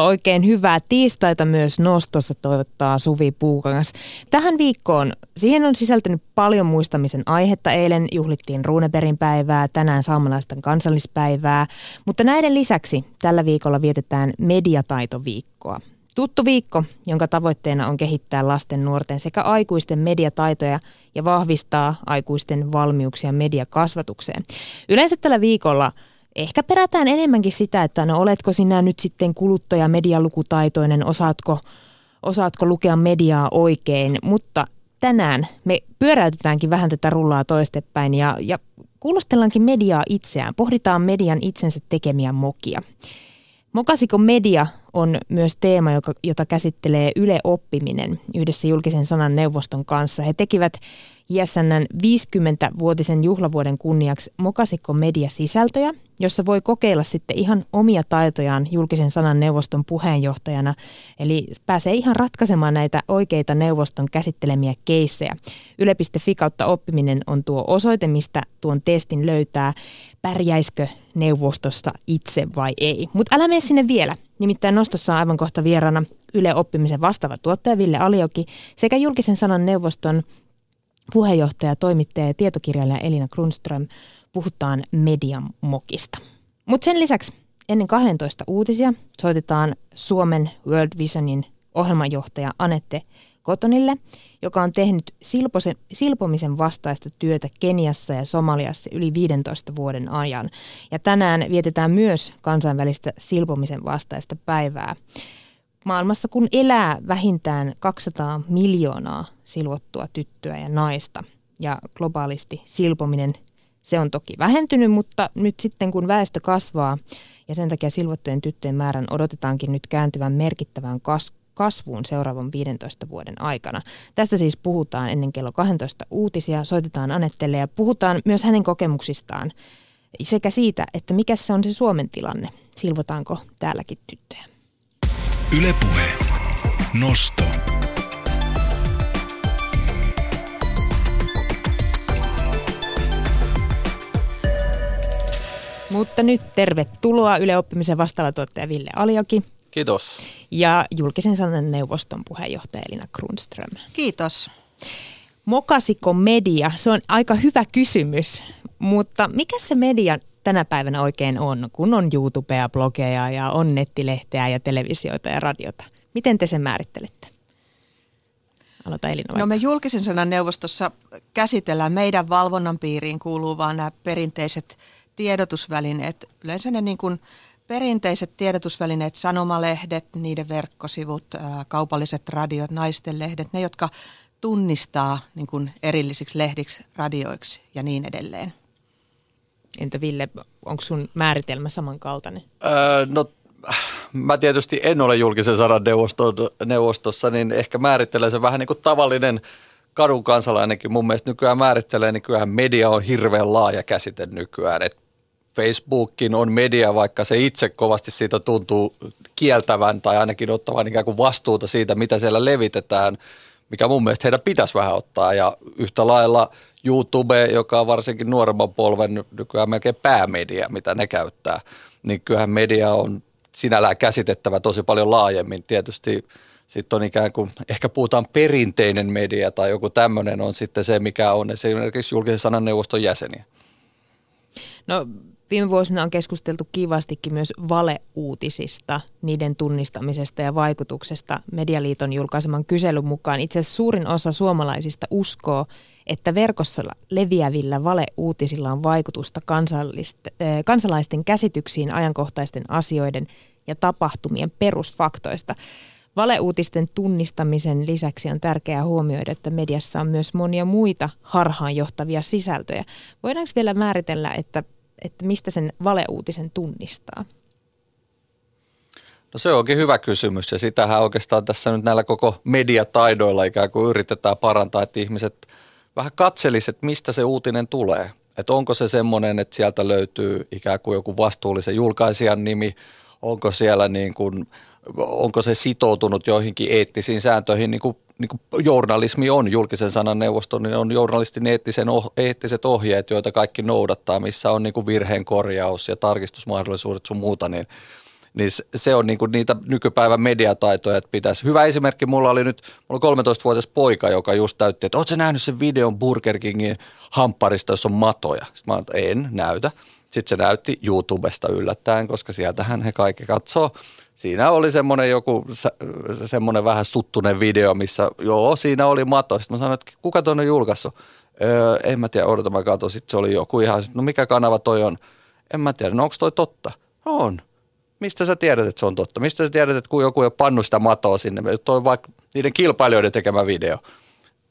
Oikein hyvää tiistaita myös nostossa toivottaa Suvi Puukangas. Tähän viikkoon, siihen on sisältynyt paljon muistamisen aihetta. Eilen juhlittiin Ruuneperin päivää, tänään saamelaisten kansallispäivää, mutta näiden lisäksi tällä viikolla vietetään mediataitoviikkoa. Tuttu viikko, jonka tavoitteena on kehittää lasten, nuorten sekä aikuisten mediataitoja ja vahvistaa aikuisten valmiuksia mediakasvatukseen. Yleensä tällä viikolla – ehkä perätään enemmänkin sitä, että no oletko sinä nyt sitten kuluttaja medialukutaitoinen, osaatko, osaatko lukea mediaa oikein, mutta tänään me pyöräytetäänkin vähän tätä rullaa toistepäin ja, ja kuulostellaankin mediaa itseään, pohditaan median itsensä tekemiä mokia. Mokasiko media on myös teema, joka, jota käsittelee Yle Oppiminen yhdessä julkisen sanan neuvoston kanssa. He tekivät JSNn 50-vuotisen juhlavuoden kunniaksi Mokasikko Media-sisältöjä, jossa voi kokeilla sitten ihan omia taitojaan julkisen sanan neuvoston puheenjohtajana. Eli pääsee ihan ratkaisemaan näitä oikeita neuvoston käsittelemiä keissejä. Yle.fi kautta oppiminen on tuo osoite, mistä tuon testin löytää. Pärjäiskö neuvostossa itse vai ei? Mutta älä mene sinne vielä. Nimittäin nostossa on aivan kohta vieraana Yle Oppimisen vastaava tuottaja Ville Alioki sekä julkisen sanan neuvoston puheenjohtaja, toimittaja ja tietokirjailija Elina Grunström. Puhutaan median mokista. Mutta sen lisäksi ennen 12 uutisia soitetaan Suomen World Visionin ohjelmanjohtaja Anette Kotonille, joka on tehnyt silpose, silpomisen vastaista työtä Keniassa ja Somaliassa yli 15 vuoden ajan. Ja tänään vietetään myös kansainvälistä silpomisen vastaista päivää. Maailmassa kun elää vähintään 200 miljoonaa silvottua tyttöä ja naista ja globaalisti silpominen se on toki vähentynyt, mutta nyt sitten kun väestö kasvaa ja sen takia silvottujen tyttöjen määrän odotetaankin nyt kääntyvän merkittävään kasvuun seuraavan 15 vuoden aikana. Tästä siis puhutaan ennen kello 12 uutisia, soitetaan Anettelle ja puhutaan myös hänen kokemuksistaan sekä siitä, että mikä se on se Suomen tilanne, silvotaanko täälläkin tyttöjä. Ylepuhe. Nosto. Mutta nyt tervetuloa Yle Oppimisen vastaava tuottaja Ville Alioki. Kiitos. Ja julkisen sanan neuvoston puheenjohtaja Elina Grunström. Kiitos. Mokasiko media? Se on aika hyvä kysymys, mutta mikä se media tänä päivänä oikein on, kun on YouTubea, blogeja ja on nettilehteä ja televisioita ja radiota? Miten te sen määrittelette? Aloita Elina No me julkisen sanan neuvostossa käsitellään meidän valvonnan piiriin kuuluu vaan nämä perinteiset tiedotusvälineet. Yleensä ne niin kuin perinteiset tiedotusvälineet, sanomalehdet, niiden verkkosivut, kaupalliset radiot, naisten lehdet, ne jotka tunnistaa niin kuin erillisiksi lehdiksi, radioiksi ja niin edelleen. Entä Ville, onko sun määritelmä samankaltainen? Öö, no mä tietysti en ole julkisen sanan neuvostossa, niin ehkä määrittelen se vähän niin kuin tavallinen kadun kansalainenkin mun mielestä nykyään määrittelee, niin kyllähän media on hirveän laaja käsite nykyään. Et Facebookin on media, vaikka se itse kovasti siitä tuntuu kieltävän tai ainakin ottavan ikään kuin vastuuta siitä, mitä siellä levitetään, mikä mun mielestä heidän pitäisi vähän ottaa. Ja yhtä lailla YouTube, joka on varsinkin nuoremman polven nykyään melkein päämedia, mitä ne käyttää, niin kyllähän media on sinällään käsitettävä tosi paljon laajemmin. Tietysti sitten on ikään kuin, ehkä puhutaan perinteinen media tai joku tämmöinen on sitten se, mikä on esimerkiksi julkisen sanan neuvoston jäseniä. No viime vuosina on keskusteltu kivastikin myös valeuutisista, niiden tunnistamisesta ja vaikutuksesta. Medialiiton julkaiseman kyselyn mukaan itse asiassa suurin osa suomalaisista uskoo, että verkossa leviävillä valeuutisilla on vaikutusta eh, kansalaisten käsityksiin ajankohtaisten asioiden ja tapahtumien perusfaktoista. Valeuutisten tunnistamisen lisäksi on tärkeää huomioida, että mediassa on myös monia muita harhaanjohtavia sisältöjä. Voidaanko vielä määritellä, että, että mistä sen valeuutisen tunnistaa? No se onkin hyvä kysymys ja sitähän oikeastaan tässä nyt näillä koko mediataidoilla ikään kuin yritetään parantaa, että ihmiset vähän katseliset, mistä se uutinen tulee. Että onko se semmoinen, että sieltä löytyy ikään kuin joku vastuullisen julkaisijan nimi, onko siellä niin kuin, onko se sitoutunut joihinkin eettisiin sääntöihin, niin kuin, niin kuin journalismi on, julkisen sanan neuvosto, niin on journalistin eettisen, oh, eettiset ohjeet, joita kaikki noudattaa, missä on niin kuin virheen korjaus ja tarkistusmahdollisuudet sun muuta, niin, niin se on niin kuin niitä nykypäivän mediataitoja, että pitäisi. Hyvä esimerkki, mulla oli nyt, mulla on 13-vuotias poika, joka just täytti, että ootko nähnyt sen videon Burger Kingin hampparista, jossa on matoja? Sitten mä en näytä. Sitten se näytti YouTubesta yllättäen, koska sieltähän he kaikki katsoo. Siinä oli semmoinen joku, semmoinen vähän suttunen video, missä joo, siinä oli mato. Sitten mä sanoin, että kuka tuonne on julkaissut? Öö, en mä tiedä, odota mä katson. Sitten se oli joku ihan, no mikä kanava toi on? En mä tiedä, no onko toi totta? No on. Mistä sä tiedät, että se on totta? Mistä sä tiedät, että kun joku ei pannu sitä matoa sinne? Toi vaikka niiden kilpailijoiden tekemä video.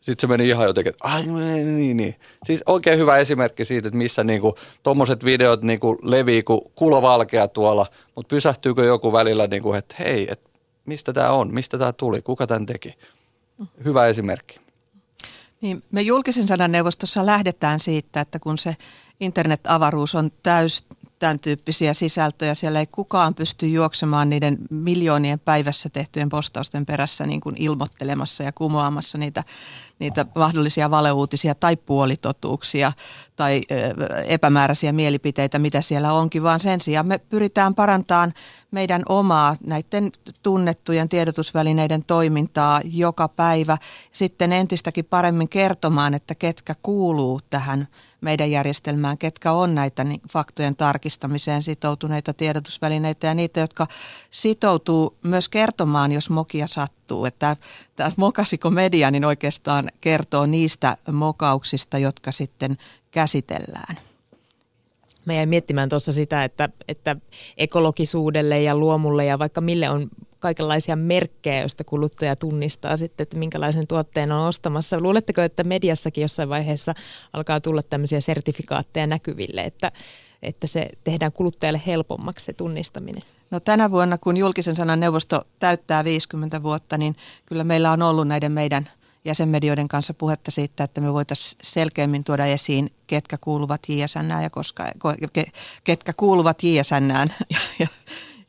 Sitten se meni ihan jotenkin, että ai niin, niin, niin. Siis oikein hyvä esimerkki siitä, että missä niinku, tuommoiset videot niinku levii kuin kulovalkea tuolla, mutta pysähtyykö joku välillä, niinku, että hei, et mistä tämä on, mistä tämä tuli, kuka tämän teki. Hyvä esimerkki. Niin, me julkisen sanan neuvostossa lähdetään siitä, että kun se internet-avaruus on täys tämän tyyppisiä sisältöjä. Siellä ei kukaan pysty juoksemaan niiden miljoonien päivässä tehtyjen postausten perässä niin kuin ilmoittelemassa ja kumoamassa niitä, niitä mahdollisia valeuutisia tai puolitotuuksia tai epämääräisiä mielipiteitä, mitä siellä onkin, vaan sen sijaan me pyritään parantamaan meidän omaa näiden tunnettujen tiedotusvälineiden toimintaa joka päivä. Sitten entistäkin paremmin kertomaan, että ketkä kuuluu tähän meidän järjestelmään, ketkä on näitä niin, faktojen tarkistamiseen sitoutuneita tiedotusvälineitä ja niitä, jotka sitoutuu myös kertomaan, jos mokia sattuu. Että tämä Mokasiko media niin oikeastaan kertoo niistä mokauksista, jotka sitten käsitellään. Mä jäin miettimään tuossa sitä, että, että ekologisuudelle ja luomulle ja vaikka mille on kaikenlaisia merkkejä, joista kuluttaja tunnistaa sitten, että minkälaisen tuotteen on ostamassa. Luuletteko, että mediassakin jossain vaiheessa alkaa tulla tämmöisiä sertifikaatteja näkyville, että, että se tehdään kuluttajalle helpommaksi se tunnistaminen? No tänä vuonna, kun julkisen sanan neuvosto täyttää 50 vuotta, niin kyllä meillä on ollut näiden meidän jäsenmedioiden kanssa puhetta siitä, että me voitaisiin selkeämmin tuoda esiin, ketkä kuuluvat JSN ja koska, ketkä kuuluvat JSN ja, ja,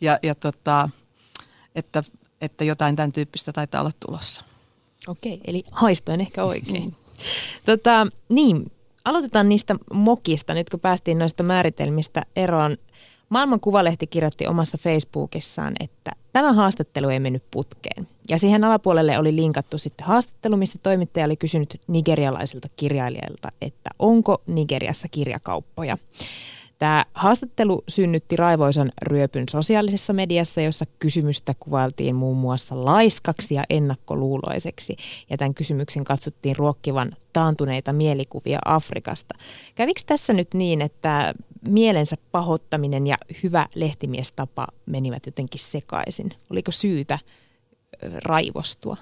ja, ja tota, että, että jotain tämän tyyppistä taitaa olla tulossa. Okei, eli haistoin ehkä oikein. Mm. tota, niin, aloitetaan niistä mokista, nyt kun päästiin noista määritelmistä eroon. Maailman Kuvalehti kirjoitti omassa Facebookissaan, että tämä haastattelu ei mennyt putkeen. Ja siihen alapuolelle oli linkattu sitten haastattelu, missä toimittaja oli kysynyt nigerialaisilta kirjailijalta, että onko Nigeriassa kirjakauppoja. Tämä haastattelu synnytti raivoisan ryöpyn sosiaalisessa mediassa, jossa kysymystä kuvailtiin muun muassa laiskaksi ja ennakkoluuloiseksi. Ja tämän kysymyksen katsottiin ruokkivan taantuneita mielikuvia Afrikasta. Kävikö tässä nyt niin, että mielensä pahoittaminen ja hyvä lehtimiestapa menivät jotenkin sekaisin? Oliko syytä raivostua?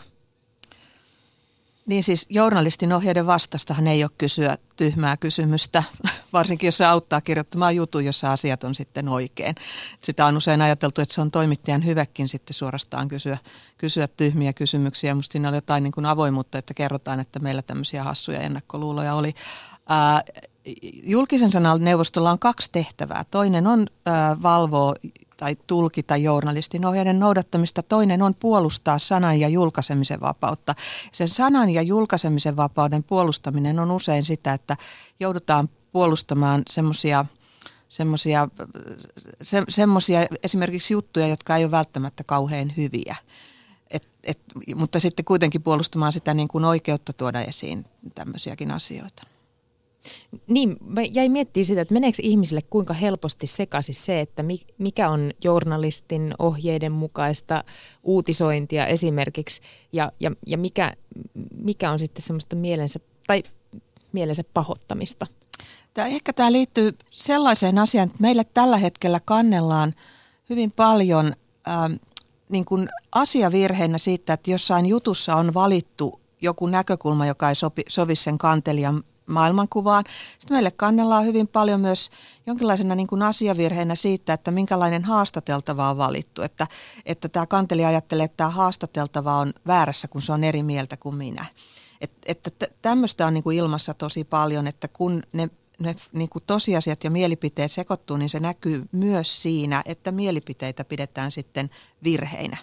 Niin siis journalistin ohjeiden vastastahan ei ole kysyä tyhmää kysymystä, varsinkin jos se auttaa kirjoittamaan jutun, jossa asiat on sitten oikein. Sitä on usein ajateltu, että se on toimittajan hyväkin sitten suorastaan kysyä, kysyä tyhmiä kysymyksiä. Minusta siinä oli jotain niin kuin avoimuutta, että kerrotaan, että meillä tämmöisiä hassuja ennakkoluuloja oli. Ää, julkisen sanan neuvostolla on kaksi tehtävää. Toinen on ää, valvoa tai tulkita journalistin ohjeiden noudattamista. Toinen on puolustaa sanan ja julkaisemisen vapautta. Sen sanan ja julkaisemisen vapauden puolustaminen on usein sitä, että joudutaan puolustamaan semmoisia semmoisia se, semmosia esimerkiksi juttuja, jotka ei ole välttämättä kauhean hyviä. Et, et, mutta sitten kuitenkin puolustamaan sitä niin kuin oikeutta tuoda esiin tämmöisiäkin asioita. Niin, mä jäin miettimään sitä, että meneekö ihmisille kuinka helposti sekaisin se, että mikä on journalistin ohjeiden mukaista uutisointia esimerkiksi ja, ja, ja mikä, mikä on sitten semmoista mielensä, tai mielensä pahoittamista. Tämä, ehkä tämä liittyy sellaiseen asiaan, että meille tällä hetkellä kannellaan hyvin paljon ähm, niin kuin asiavirheinä siitä, että jossain jutussa on valittu joku näkökulma, joka ei sovi sen kantelijan maailmankuvaan. Sitten meille kannellaan hyvin paljon myös jonkinlaisena niin kuin asiavirheenä siitä, että minkälainen haastateltava on valittu. Että, että tämä kantelija ajattelee, että tämä haastateltava on väärässä, kun se on eri mieltä kuin minä. Et, että tämmöistä on niin kuin ilmassa tosi paljon, että kun ne ne niin kuin tosiasiat ja mielipiteet sekoittuu, niin se näkyy myös siinä, että mielipiteitä pidetään sitten virheinä.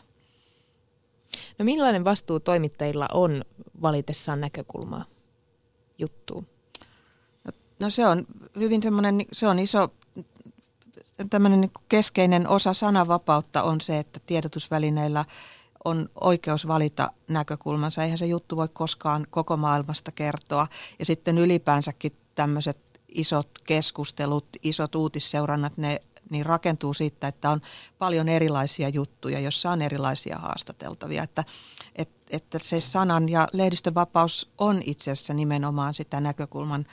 No millainen vastuu toimittajilla on valitessaan näkökulmaa juttuun? No, no se on hyvin semmoinen, se on iso tämmöinen niin keskeinen osa sananvapautta on se, että tiedotusvälineillä on oikeus valita näkökulmansa. Eihän se juttu voi koskaan koko maailmasta kertoa. Ja sitten ylipäänsäkin tämmöiset isot keskustelut, isot uutisseurannat, ne niin rakentuu siitä, että on paljon erilaisia juttuja, jossa on erilaisia haastateltavia. Että, että, että se sanan ja lehdistönvapaus on itse asiassa nimenomaan sitä näkökulman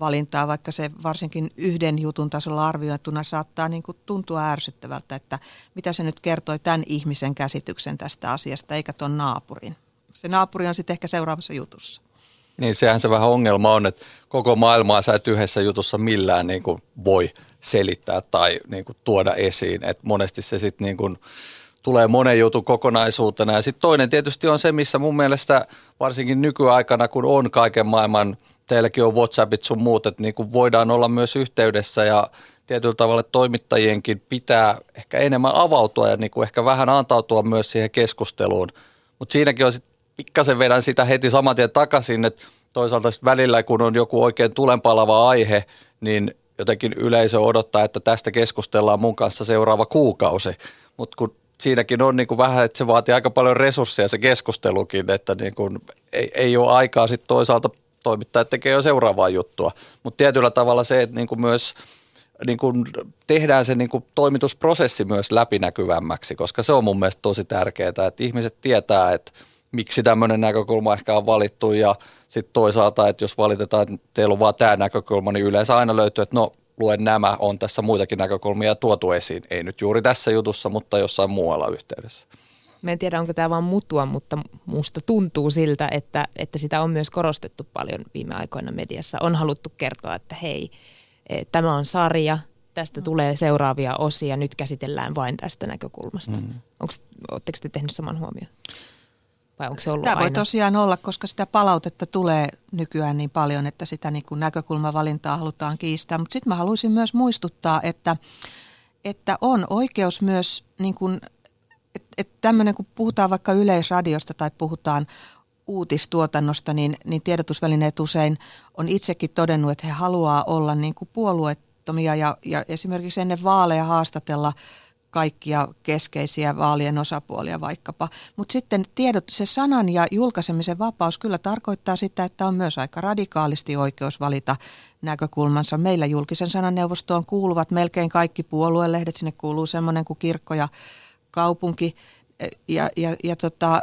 valintaa, vaikka se varsinkin yhden jutun tasolla arvioituna saattaa niin kuin tuntua ärsyttävältä, että mitä se nyt kertoi tämän ihmisen käsityksen tästä asiasta, eikä tuon naapurin. Se naapuri on sitten ehkä seuraavassa jutussa. Niin, sehän se vähän ongelma on, että koko maailmaa sä et yhdessä jutussa millään niin kuin voi selittää tai niin kuin tuoda esiin. Et monesti se sitten niin tulee monen jutun kokonaisuutena. Ja sitten toinen tietysti on se, missä mun mielestä varsinkin nykyaikana, kun on kaiken maailman – teilläkin on WhatsAppit sun muut, että niin kuin voidaan olla myös yhteydessä ja tietyllä tavalla toimittajienkin pitää ehkä enemmän avautua ja niin kuin ehkä vähän antautua myös siihen keskusteluun. Mutta siinäkin on sitten pikkasen vedän sitä heti saman tien takaisin, että toisaalta välillä kun on joku oikein tulenpalava aihe, niin jotenkin yleisö odottaa, että tästä keskustellaan mun kanssa seuraava kuukausi. Mutta kun siinäkin on niin kuin vähän, että se vaatii aika paljon resursseja se keskustelukin, että niin kuin ei, ei ole aikaa sitten toisaalta toimittajat tekee jo seuraavaa juttua. Mutta tietyllä tavalla se, että niin kuin myös niin kuin tehdään se niin kuin toimitusprosessi myös läpinäkyvämmäksi, koska se on mun mielestä tosi tärkeää, että ihmiset tietää, että miksi tämmöinen näkökulma ehkä on valittu ja sitten toisaalta, että jos valitetaan, että teillä on vaan tämä näkökulma, niin yleensä aina löytyy, että no luen nämä, on tässä muitakin näkökulmia tuotu esiin. Ei nyt juuri tässä jutussa, mutta jossain muualla yhteydessä. Mä en tiedä, onko tämä vaan mutua, mutta musta tuntuu siltä, että, että sitä on myös korostettu paljon viime aikoina mediassa. On haluttu kertoa, että hei, e, tämä on sarja, tästä tulee seuraavia osia, nyt käsitellään vain tästä näkökulmasta. Mm. Oletteko te tehnyt saman huomioon? Vai onko se ollut Tämä aina? voi tosiaan olla, koska sitä palautetta tulee nykyään niin paljon, että sitä niin kuin näkökulmavalintaa halutaan kiistää. Mutta sitten mä haluaisin myös muistuttaa, että, että on oikeus myös niin kuin että et tämmöinen, kun puhutaan vaikka yleisradiosta tai puhutaan uutistuotannosta, niin, niin tiedotusvälineet usein on itsekin todennut, että he haluaa olla niin kuin puolueettomia ja, ja esimerkiksi ennen vaaleja haastatella kaikkia keskeisiä vaalien osapuolia vaikkapa. Mutta sitten tiedot, se sanan ja julkaisemisen vapaus kyllä tarkoittaa sitä, että on myös aika radikaalisti oikeus valita näkökulmansa. Meillä julkisen sananneuvostoon kuuluvat melkein kaikki puoluelehdet, sinne kuuluu semmoinen kuin kirkko ja kaupunki ja, ja, ja, tota,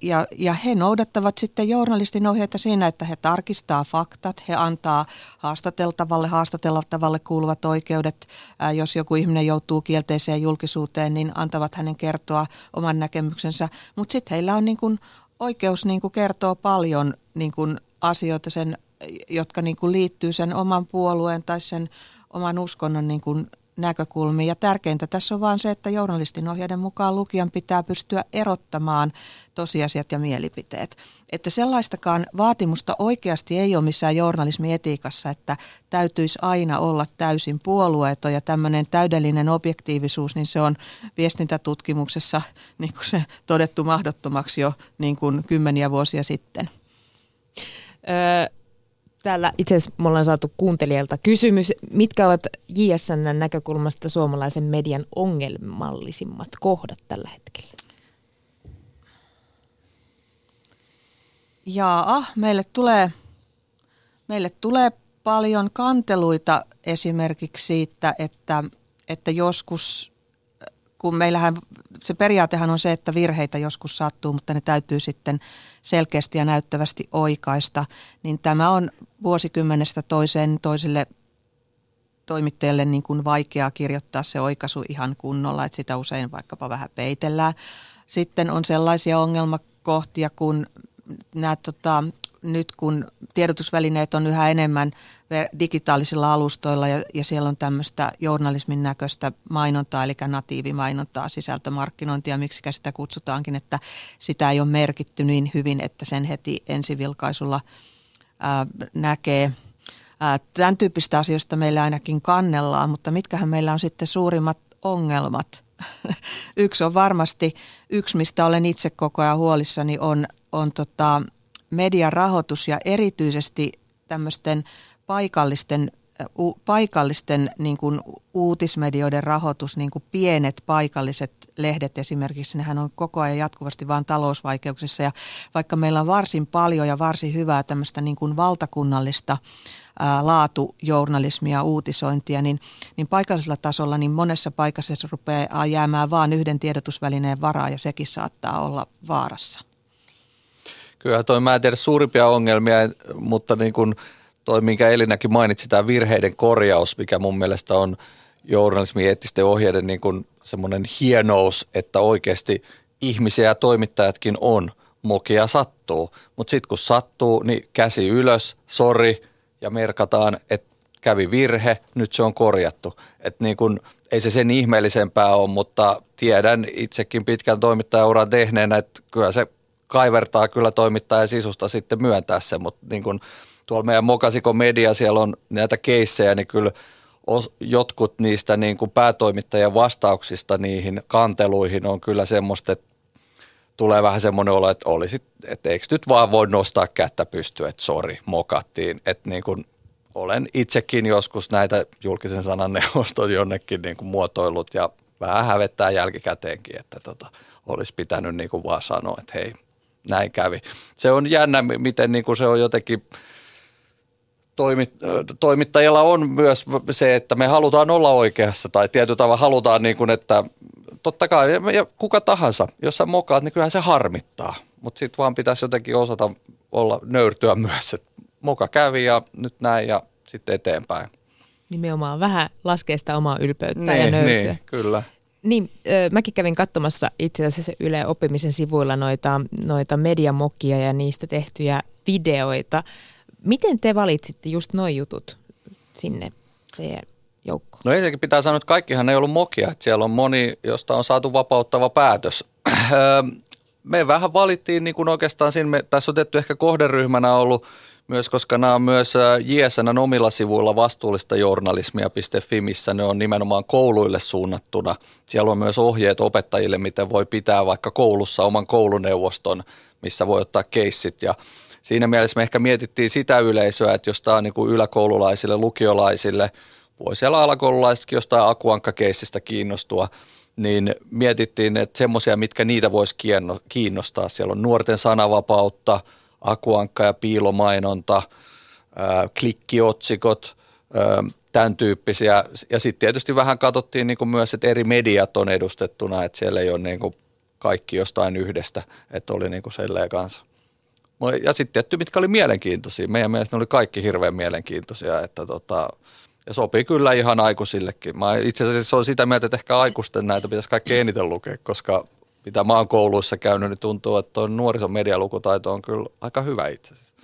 ja, ja he noudattavat sitten journalistin ohjeita siinä, että he tarkistaa faktat, he antaa haastateltavalle, haastateltavalle kuuluvat oikeudet. Ää, jos joku ihminen joutuu kielteiseen julkisuuteen, niin antavat hänen kertoa oman näkemyksensä. Mutta sitten heillä on niin kun oikeus niin kertoa paljon niin kun asioita, sen, jotka niin kun liittyy sen oman puolueen tai sen oman uskonnon niin kun näkökulmiin. Ja tärkeintä tässä on vaan se, että journalistin ohjeiden mukaan lukijan pitää pystyä erottamaan tosiasiat ja mielipiteet. Että sellaistakaan vaatimusta oikeasti ei ole missään journalismietiikassa, että täytyisi aina olla täysin puolueeton ja tämmöinen täydellinen objektiivisuus, niin se on viestintätutkimuksessa niin kuin se todettu mahdottomaksi jo niin kuin kymmeniä vuosia sitten. Öö Täällä itse asiassa me ollaan saatu kuuntelijalta kysymys, mitkä ovat JSN näkökulmasta suomalaisen median ongelmallisimmat kohdat tällä hetkellä? Jaa, meille tulee, meille tulee paljon kanteluita esimerkiksi siitä, että, että joskus, kun meillähän se periaatehan on se, että virheitä joskus sattuu, mutta ne täytyy sitten selkeästi ja näyttävästi oikaista, niin tämä on vuosikymmenestä toiseen toiselle toimittajalle niin kuin vaikeaa kirjoittaa se oikaisu ihan kunnolla, että sitä usein vaikkapa vähän peitellään. Sitten on sellaisia ongelmakohtia, kun nämä tota, nyt kun tiedotusvälineet on yhä enemmän digitaalisilla alustoilla ja, ja siellä on tämmöistä journalismin näköistä mainontaa, eli natiivimainontaa, sisältömarkkinointia, miksi sitä kutsutaankin, että sitä ei ole merkitty niin hyvin, että sen heti ensivilkaisulla ää, näkee. Ää, tämän tyyppistä asioista meillä ainakin kannellaan, mutta mitkähän meillä on sitten suurimmat ongelmat? yksi on varmasti, yksi mistä olen itse koko ajan huolissani, on, on tota, median rahoitus ja erityisesti tämmöisten paikallisten paikallisten niin kuin uutismedioiden rahoitus, niin kuin pienet paikalliset lehdet esimerkiksi, nehän on koko ajan jatkuvasti vain talousvaikeuksissa. Ja vaikka meillä on varsin paljon ja varsin hyvää tämmöistä niin kuin valtakunnallista ää, laatujournalismia, uutisointia, niin, niin paikallisella tasolla niin monessa paikassa se rupeaa jäämään vain yhden tiedotusvälineen varaa ja sekin saattaa olla vaarassa. Kyllä toi, mä en tiedä suurimpia ongelmia, mutta niin kuin toi, minkä Elinäkin mainitsi, tämä virheiden korjaus, mikä mun mielestä on journalismin eettisten ohjeiden niin kuin semmoinen hienous, että oikeasti ihmisiä ja toimittajatkin on. Mokia sattuu, mutta sitten kun sattuu, niin käsi ylös, sori ja merkataan, että kävi virhe, nyt se on korjattu. Et niin kun, ei se sen ihmeellisempää ole, mutta tiedän itsekin pitkän toimittajauran tehneenä, että kyllä se kaivertaa kyllä toimittajan sisusta sitten myöntää se, mutta niin kun tuolla meidän Mokasiko Media, siellä on näitä keissejä, niin kyllä jotkut niistä niin kuin päätoimittajien vastauksista niihin kanteluihin on kyllä semmoista, että tulee vähän semmoinen olo, että olisi, että eikö nyt vaan voi nostaa kättä pystyä, että sori, mokattiin. Että niin kuin olen itsekin joskus näitä julkisen sanan neuvoston jonnekin niin kuin muotoillut ja vähän hävettää jälkikäteenkin, että tota, olisi pitänyt niin kuin vaan sanoa, että hei, näin kävi. Se on jännä, miten niin kuin se on jotenkin, toimit, toimittajilla on myös se, että me halutaan olla oikeassa tai tietyllä tavalla halutaan niin kuin, että totta kai ja kuka tahansa, jos sä mokaat, niin kyllähän se harmittaa. Mutta sitten vaan pitäisi jotenkin osata olla nöyrtyä myös, että moka kävi ja nyt näin ja sitten eteenpäin. Nimenomaan vähän laskee sitä omaa ylpeyttä niin, ja nöyrtyä. Niin, kyllä. Niin, mäkin kävin katsomassa itse asiassa Yle Oppimisen sivuilla noita, noita mediamokia ja niistä tehtyjä videoita. Miten te valitsitte just nuo jutut sinne teidän joukkoon? No ensinnäkin pitää sanoa, että kaikkihan ei ollut mokia. Että siellä on moni, josta on saatu vapauttava päätös. me vähän valittiin niin kuin oikeastaan siinä, me, tässä on tehty ehkä kohderyhmänä ollut myös, koska nämä on myös JSN omilla sivuilla vastuullista journalismia.fi, missä ne on nimenomaan kouluille suunnattuna. Siellä on myös ohjeet opettajille, miten voi pitää vaikka koulussa oman kouluneuvoston, missä voi ottaa keissit ja siinä mielessä me ehkä mietittiin sitä yleisöä, että jos tämä on niin kuin yläkoululaisille, lukiolaisille, voi siellä alakoululaisetkin jostain akuankkakeissistä kiinnostua, niin mietittiin, että semmoisia, mitkä niitä voisi kiinnostaa. Siellä on nuorten sanavapautta, akuankka ja piilomainonta, klikkiotsikot, tämän tyyppisiä. Ja sitten tietysti vähän katsottiin niin kuin myös, että eri mediat on edustettuna, että siellä ei ole niin kuin kaikki jostain yhdestä, että oli niin kuin kanssa. Ja sitten tietty, mitkä oli mielenkiintoisia. Meidän mielestä ne oli kaikki hirveän mielenkiintoisia, että tota, ja sopii kyllä ihan aikuisillekin. Mä itse asiassa on sitä mieltä, että ehkä aikuisten näitä pitäisi kaikkein eniten lukea, koska mitä mä oon kouluissa käynyt, niin tuntuu, että tuo nuorison medialukutaito on kyllä aika hyvä itse asiassa.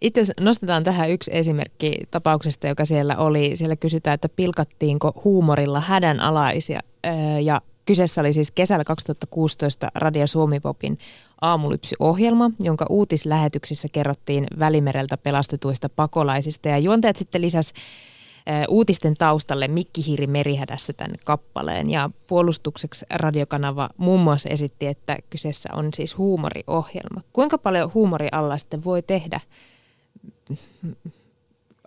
Itse nostetaan tähän yksi esimerkki tapauksesta, joka siellä oli. Siellä kysytään, että pilkattiinko huumorilla hädänalaisia. Ja kyseessä oli siis kesällä 2016 Radio Suomi Popin aamulypsy-ohjelma, jonka uutislähetyksissä kerrottiin Välimereltä pelastetuista pakolaisista. Ja juontajat sitten lisäs uutisten taustalle Mikki Hiiri merihädässä tämän kappaleen. Ja puolustukseksi radiokanava muun muassa esitti, että kyseessä on siis huumoriohjelma. Kuinka paljon huumori alla sitten voi tehdä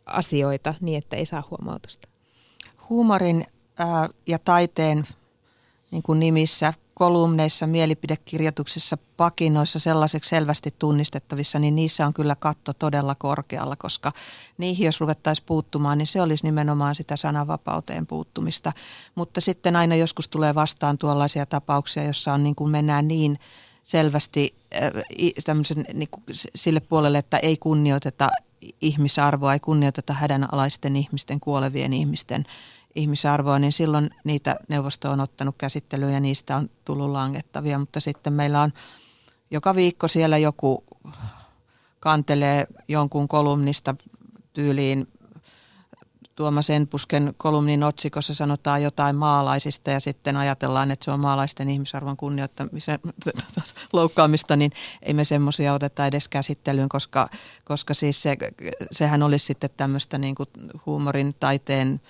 asioita niin, että ei saa huomautusta? Huumorin ja taiteen niin kuin nimissä kolumneissa, mielipidekirjoituksissa, pakinoissa sellaiseksi selvästi tunnistettavissa, niin niissä on kyllä katto todella korkealla, koska niihin jos ruvettaisiin puuttumaan, niin se olisi nimenomaan sitä sananvapauteen puuttumista. Mutta sitten aina joskus tulee vastaan tuollaisia tapauksia, jossa on niin kuin mennään niin selvästi äh, niin kuin sille puolelle, että ei kunnioiteta ihmisarvoa, ei kunnioiteta hädänalaisten ihmisten, kuolevien ihmisten ihmisarvoa, niin silloin niitä neuvosto on ottanut käsittelyyn ja niistä on tullut langettavia. Mutta sitten meillä on joka viikko siellä joku kantelee jonkun kolumnista tyyliin Tuomas Enpusken kolumnin otsikossa sanotaan jotain maalaisista ja sitten ajatellaan, että se on maalaisten ihmisarvon kunnioittamisen loukkaamista, niin ei me semmoisia oteta edes käsittelyyn, koska, koska siis se, sehän olisi sitten tämmöistä niin kuin huumorin, taiteen,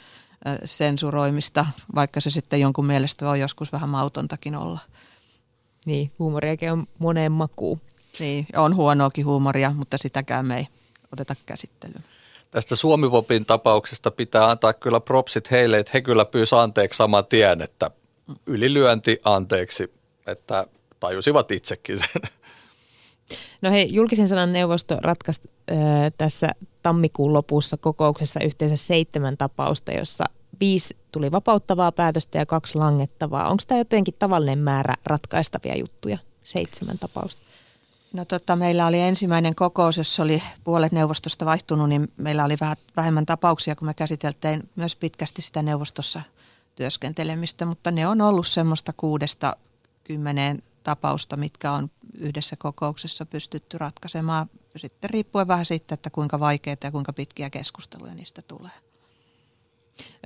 sensuroimista, vaikka se sitten jonkun mielestä voi joskus vähän mautontakin olla. Niin, huumoriakin on moneen makuun. Niin, on huonoakin huumoria, mutta sitäkään me ei oteta käsittelyyn. tästä Suomipopin tapauksesta pitää antaa kyllä propsit heille, että he kyllä pyysivät anteeksi saman tien, että ylilyönti anteeksi, että tajusivat itsekin sen. No hei, julkisen sanan neuvosto ratkaisi äh, tässä tammikuun lopussa kokouksessa yhteensä seitsemän tapausta, jossa viisi tuli vapauttavaa päätöstä ja kaksi langettavaa. Onko tämä jotenkin tavallinen määrä ratkaistavia juttuja, seitsemän tapausta? No tota, meillä oli ensimmäinen kokous, jossa oli puolet neuvostosta vaihtunut, niin meillä oli vähän vähemmän tapauksia, kun me käsiteltiin myös pitkästi sitä neuvostossa työskentelemistä, mutta ne on ollut semmoista kuudesta kymmeneen tapausta, mitkä on yhdessä kokouksessa pystytty ratkaisemaan, sitten riippuen vähän siitä, että kuinka vaikeita ja kuinka pitkiä keskusteluja niistä tulee.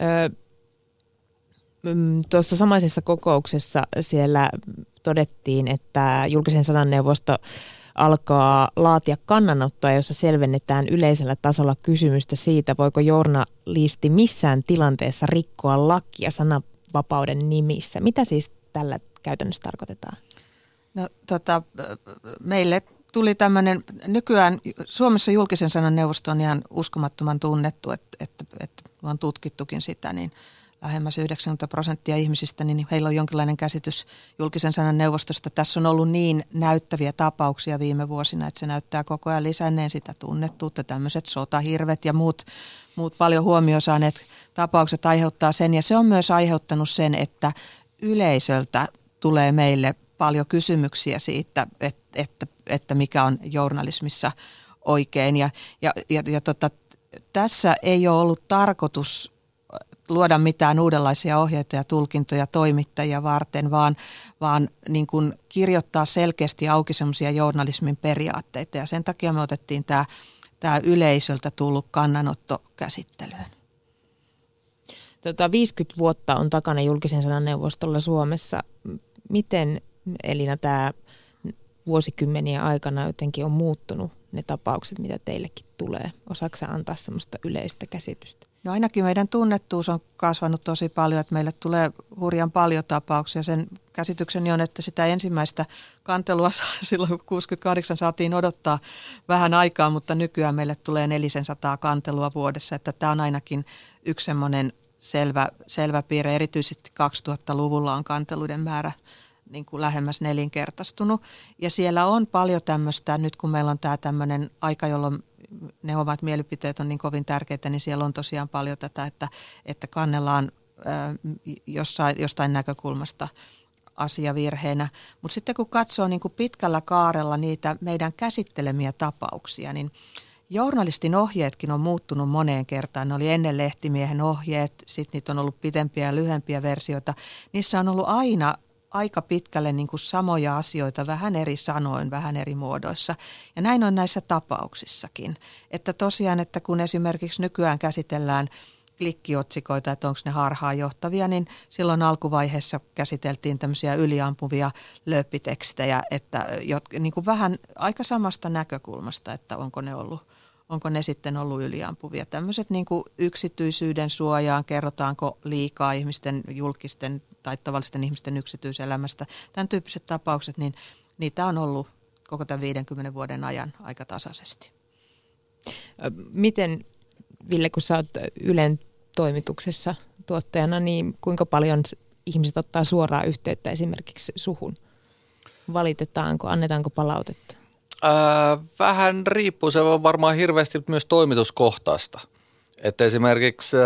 Öö, tuossa samaisessa kokouksessa siellä todettiin, että julkisen sananneuvosto alkaa laatia kannanottoa, jossa selvennetään yleisellä tasolla kysymystä siitä, voiko journalisti missään tilanteessa rikkoa lakia sananvapauden nimissä. Mitä siis tällä käytännössä tarkoitetaan? No, tota, meille tuli tämmöinen, nykyään Suomessa julkisen sanan neuvosto on ihan uskomattoman tunnettu, että, että, että on tutkittukin sitä, niin lähemmäs 90 prosenttia ihmisistä, niin heillä on jonkinlainen käsitys julkisen sanan neuvostosta. Tässä on ollut niin näyttäviä tapauksia viime vuosina, että se näyttää koko ajan lisänneen sitä tunnettuutta. Tämmöiset sotahirvet ja muut, muut paljon huomioon saaneet tapaukset aiheuttaa sen. Ja se on myös aiheuttanut sen, että yleisöltä tulee meille paljon kysymyksiä siitä, että, että, että mikä on journalismissa oikein. Ja, ja, ja, ja tota, tässä ei ole ollut tarkoitus luoda mitään uudenlaisia ohjeita ja tulkintoja toimittajia varten, vaan, vaan niin kuin kirjoittaa selkeästi auki semmoisia journalismin periaatteita. Ja sen takia me otettiin tämä, tämä yleisöltä tullut kannanotto käsittelyyn. Tota, 50 vuotta on takana julkisen sanan neuvostolla Suomessa. Miten Elina tämä vuosikymmenien aikana jotenkin on muuttunut ne tapaukset, mitä teillekin tulee? Osaatko antaa semmoista yleistä käsitystä? No ainakin meidän tunnettuus on kasvanut tosi paljon, että meille tulee hurjan paljon tapauksia. Sen käsitykseni on, että sitä ensimmäistä kantelua silloin 68 saatiin odottaa vähän aikaa, mutta nykyään meille tulee 400 kantelua vuodessa, että tämä on ainakin yksi semmoinen selvä, selvä piirre. Erityisesti 2000-luvulla on kanteluiden määrä niin kuin lähemmäs nelinkertaistunut. Ja siellä on paljon tämmöistä, nyt kun meillä on tämä tämmöinen aika, jolloin ne omat mielipiteet on niin kovin tärkeitä, niin siellä on tosiaan paljon tätä, että, että kannellaan jossain, jostain näkökulmasta asiavirheenä. Mutta sitten kun katsoo niin kuin pitkällä kaarella niitä meidän käsittelemiä tapauksia, niin journalistin ohjeetkin on muuttunut moneen kertaan. Ne oli ennen lehtimiehen ohjeet, sitten niitä on ollut pitempiä ja lyhempiä versioita. Niissä on ollut aina aika pitkälle niin kuin samoja asioita vähän eri sanoin, vähän eri muodoissa. Ja näin on näissä tapauksissakin. Että tosiaan, että kun esimerkiksi nykyään käsitellään klikkiotsikoita, että onko ne harhaanjohtavia, niin silloin alkuvaiheessa käsiteltiin tämmöisiä yliampuvia löppitekstejä, että niin kuin vähän aika samasta näkökulmasta, että onko ne ollut onko ne sitten ollut yliampuvia. Tämmöiset niin kuin yksityisyyden suojaan, kerrotaanko liikaa ihmisten julkisten tai tavallisten ihmisten yksityiselämästä. Tämän tyyppiset tapaukset, niin niitä on ollut koko tämän 50 vuoden ajan aika tasaisesti. Miten, Ville, kun sä oot Ylen toimituksessa tuottajana, niin kuinka paljon ihmiset ottaa suoraan yhteyttä esimerkiksi suhun? Valitetaanko, annetaanko palautetta? Ää, vähän riippuu, se on varmaan hirveästi myös toimituskohtaista. Että esimerkiksi,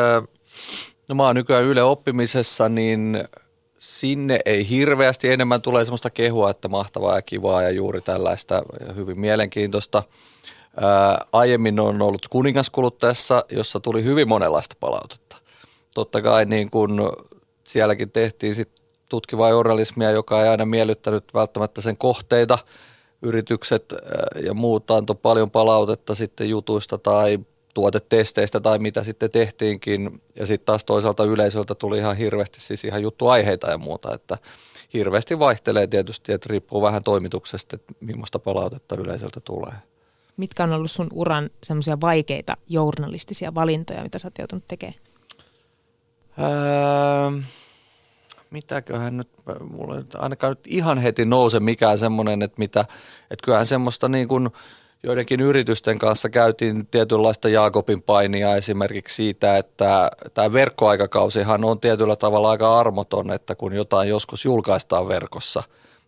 no mä oon nykyään Yle oppimisessa, niin sinne ei hirveästi enemmän tule sellaista kehua, että mahtavaa ja kivaa ja juuri tällaista hyvin mielenkiintoista. Ää, aiemmin on ollut kuningaskuluttajassa, jossa tuli hyvin monenlaista palautetta. Totta kai niin kun sielläkin tehtiin sit tutkivaa journalismia, joka ei aina miellyttänyt välttämättä sen kohteita – yritykset ja muut antoi paljon palautetta sitten jutuista tai tuotetesteistä tai mitä sitten tehtiinkin. Ja sitten taas toisaalta yleisöltä tuli ihan hirveästi siis ihan juttuaiheita ja muuta, että hirveästi vaihtelee tietysti, että riippuu vähän toimituksesta, että millaista palautetta yleisöltä tulee. Mitkä on ollut sun uran semmoisia vaikeita journalistisia valintoja, mitä sä oot joutunut tekemään? Öö, mitäköhän nyt, mulla nyt ainakaan nyt ihan heti nouse mikään semmoinen, että mitä, että kyllähän semmoista niin kuin joidenkin yritysten kanssa käytiin tietynlaista Jaakobin painia esimerkiksi siitä, että tämä verkkoaikakausihan on tietyllä tavalla aika armoton, että kun jotain joskus julkaistaan verkossa,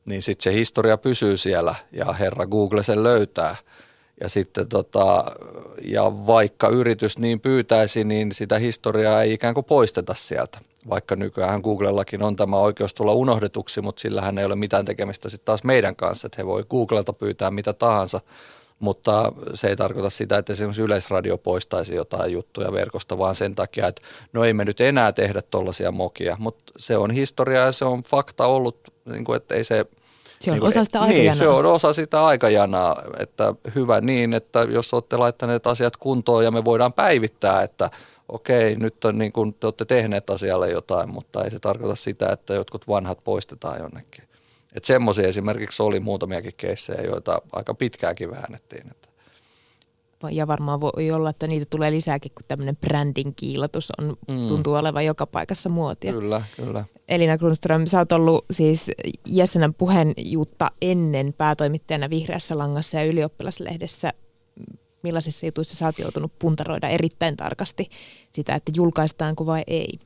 niin sitten se historia pysyy siellä ja herra Google sen löytää. Ja sitten tota, ja vaikka yritys niin pyytäisi, niin sitä historiaa ei ikään kuin poisteta sieltä. Vaikka nykyään Googlellakin on tämä oikeus tulla unohdetuksi, mutta sillähän ei ole mitään tekemistä sitten taas meidän kanssa, että he voi Googlelta pyytää mitä tahansa – mutta se ei tarkoita sitä, että esimerkiksi Yleisradio poistaisi jotain juttuja verkosta, vaan sen takia, että no ei me nyt enää tehdä tuollaisia mokia, mutta se on historia ja se on fakta ollut, niin kuin, että ei se... Se on niin osa sitä aikajanaa. Niin, se on osa sitä aikajanaa, että hyvä niin, että jos olette laittaneet asiat kuntoon ja me voidaan päivittää, että okei, nyt on niin kuin, te olette tehneet asialle jotain, mutta ei se tarkoita sitä, että jotkut vanhat poistetaan jonnekin. Että semmoisia esimerkiksi oli muutamiakin keissejä, joita aika pitkäänkin väännettiin. Että. Ja varmaan voi olla, että niitä tulee lisääkin, kun tämmöinen brändin kiilotus on, mm. tuntuu olevan joka paikassa muotia. Kyllä, kyllä. Elina Grunström, sä oot ollut siis Jessenän puheenjutta ennen päätoimittajana Vihreässä langassa ja ylioppilaslehdessä. Millaisissa jutuissa sä oot joutunut puntaroida erittäin tarkasti sitä, että julkaistaanko vai ei?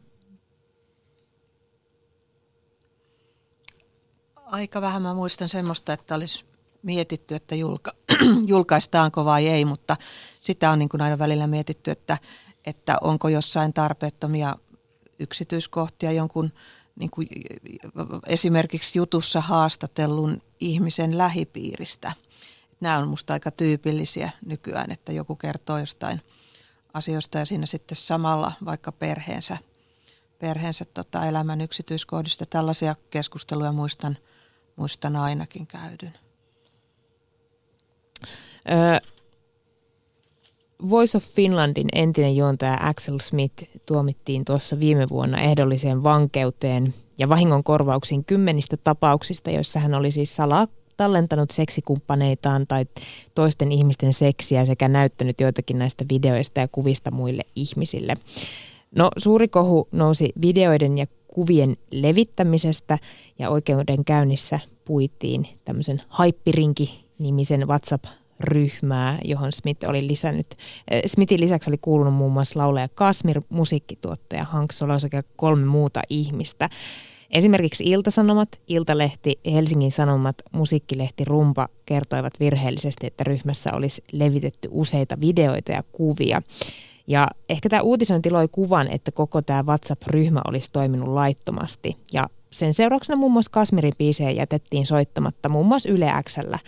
Aika vähän mä muistan semmoista, että olisi mietitty, että julka, julkaistaanko vai ei, mutta sitä on niin kuin aina välillä mietitty, että, että onko jossain tarpeettomia yksityiskohtia jonkun niin kuin esimerkiksi jutussa haastatellun ihmisen lähipiiristä. Nämä on minusta aika tyypillisiä nykyään, että joku kertoo jostain asioista ja siinä sitten samalla vaikka perheensä, perheensä tota elämän yksityiskohdista. Tällaisia keskusteluja muistan – muistan ainakin käydyn. Voice of Finlandin entinen juontaja Axel Smith tuomittiin tuossa viime vuonna ehdolliseen vankeuteen ja vahingon korvauksiin kymmenistä tapauksista, joissa hän oli siis salaa tallentanut seksikumppaneitaan tai toisten ihmisten seksiä sekä näyttänyt joitakin näistä videoista ja kuvista muille ihmisille. No suuri kohu nousi videoiden ja kuvien levittämisestä ja oikeudenkäynnissä puitiin tämmöisen haippirinki-nimisen WhatsApp-ryhmää, johon Smith oli lisännyt. Eh, Smithin lisäksi oli kuulunut muun muassa laulaja Kasmir, musiikkituottaja Hank Solo sekä kolme muuta ihmistä. Esimerkiksi Iltasanomat, Iltalehti, Helsingin Sanomat, Musiikkilehti Rumpa kertoivat virheellisesti, että ryhmässä olisi levitetty useita videoita ja kuvia. Ja ehkä tämä uutisointi loi kuvan, että koko tämä WhatsApp-ryhmä olisi toiminut laittomasti. Ja sen seurauksena muun muassa Kasmirin biisejä jätettiin soittamatta muun muassa Yle Xllä.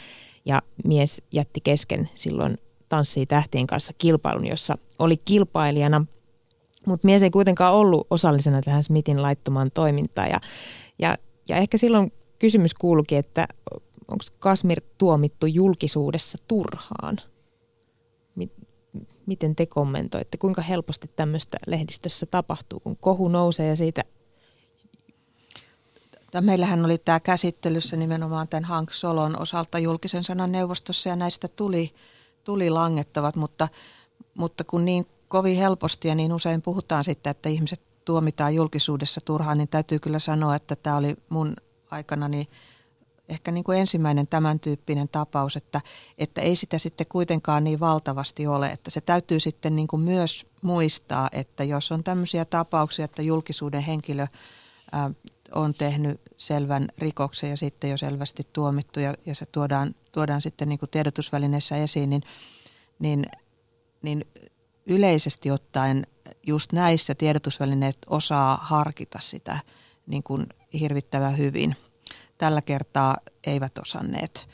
Ja mies jätti kesken silloin Tanssii tähtien kanssa kilpailun, jossa oli kilpailijana. Mutta mies ei kuitenkaan ollut osallisena tähän Smithin laittomaan toimintaan. Ja, ja, ja ehkä silloin kysymys kuulukin, että onko Kasmir tuomittu julkisuudessa turhaan? Miten te kommentoitte? Kuinka helposti tämmöistä lehdistössä tapahtuu, kun kohu nousee ja siitä Meillähän oli tämä käsittelyssä nimenomaan tämän Hank Solon osalta julkisen sanan neuvostossa ja näistä tuli, tuli langettavat, mutta, mutta kun niin kovin helposti ja niin usein puhutaan sitten, että ihmiset tuomitaan julkisuudessa turhaan, niin täytyy kyllä sanoa, että tämä oli mun aikana niin ehkä niin kuin ensimmäinen tämän tyyppinen tapaus, että, että ei sitä sitten kuitenkaan niin valtavasti ole. Että se täytyy sitten niin kuin myös muistaa, että jos on tämmöisiä tapauksia, että julkisuuden henkilö ää, on tehnyt selvän rikoksen ja sitten jo selvästi tuomittu ja, ja se tuodaan, tuodaan sitten niin kuin tiedotusvälineessä esiin, niin, niin, niin yleisesti ottaen just näissä tiedotusvälineet osaa harkita sitä niin kuin hirvittävän hyvin – tällä kertaa eivät osanneet.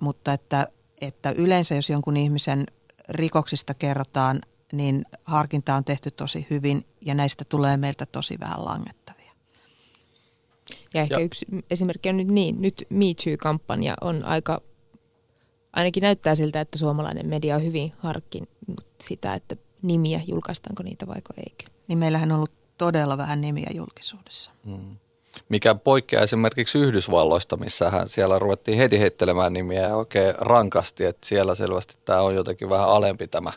Mutta että, että yleensä jos jonkun ihmisen rikoksista kerrotaan, niin harkinta on tehty tosi hyvin ja näistä tulee meiltä tosi vähän langettavia. Ja ehkä ja. yksi esimerkki on nyt niin, nyt Me Too-kampanja on aika, ainakin näyttää siltä, että suomalainen media on hyvin harkkinut sitä, että nimiä, julkaistaanko niitä vaiko eikö. Niin meillähän on ollut todella vähän nimiä julkisuudessa. Hmm mikä poikkeaa esimerkiksi Yhdysvalloista, missä siellä ruvettiin heti heittelemään nimiä oikein rankasti, että siellä selvästi tämä on jotenkin vähän alempi tämä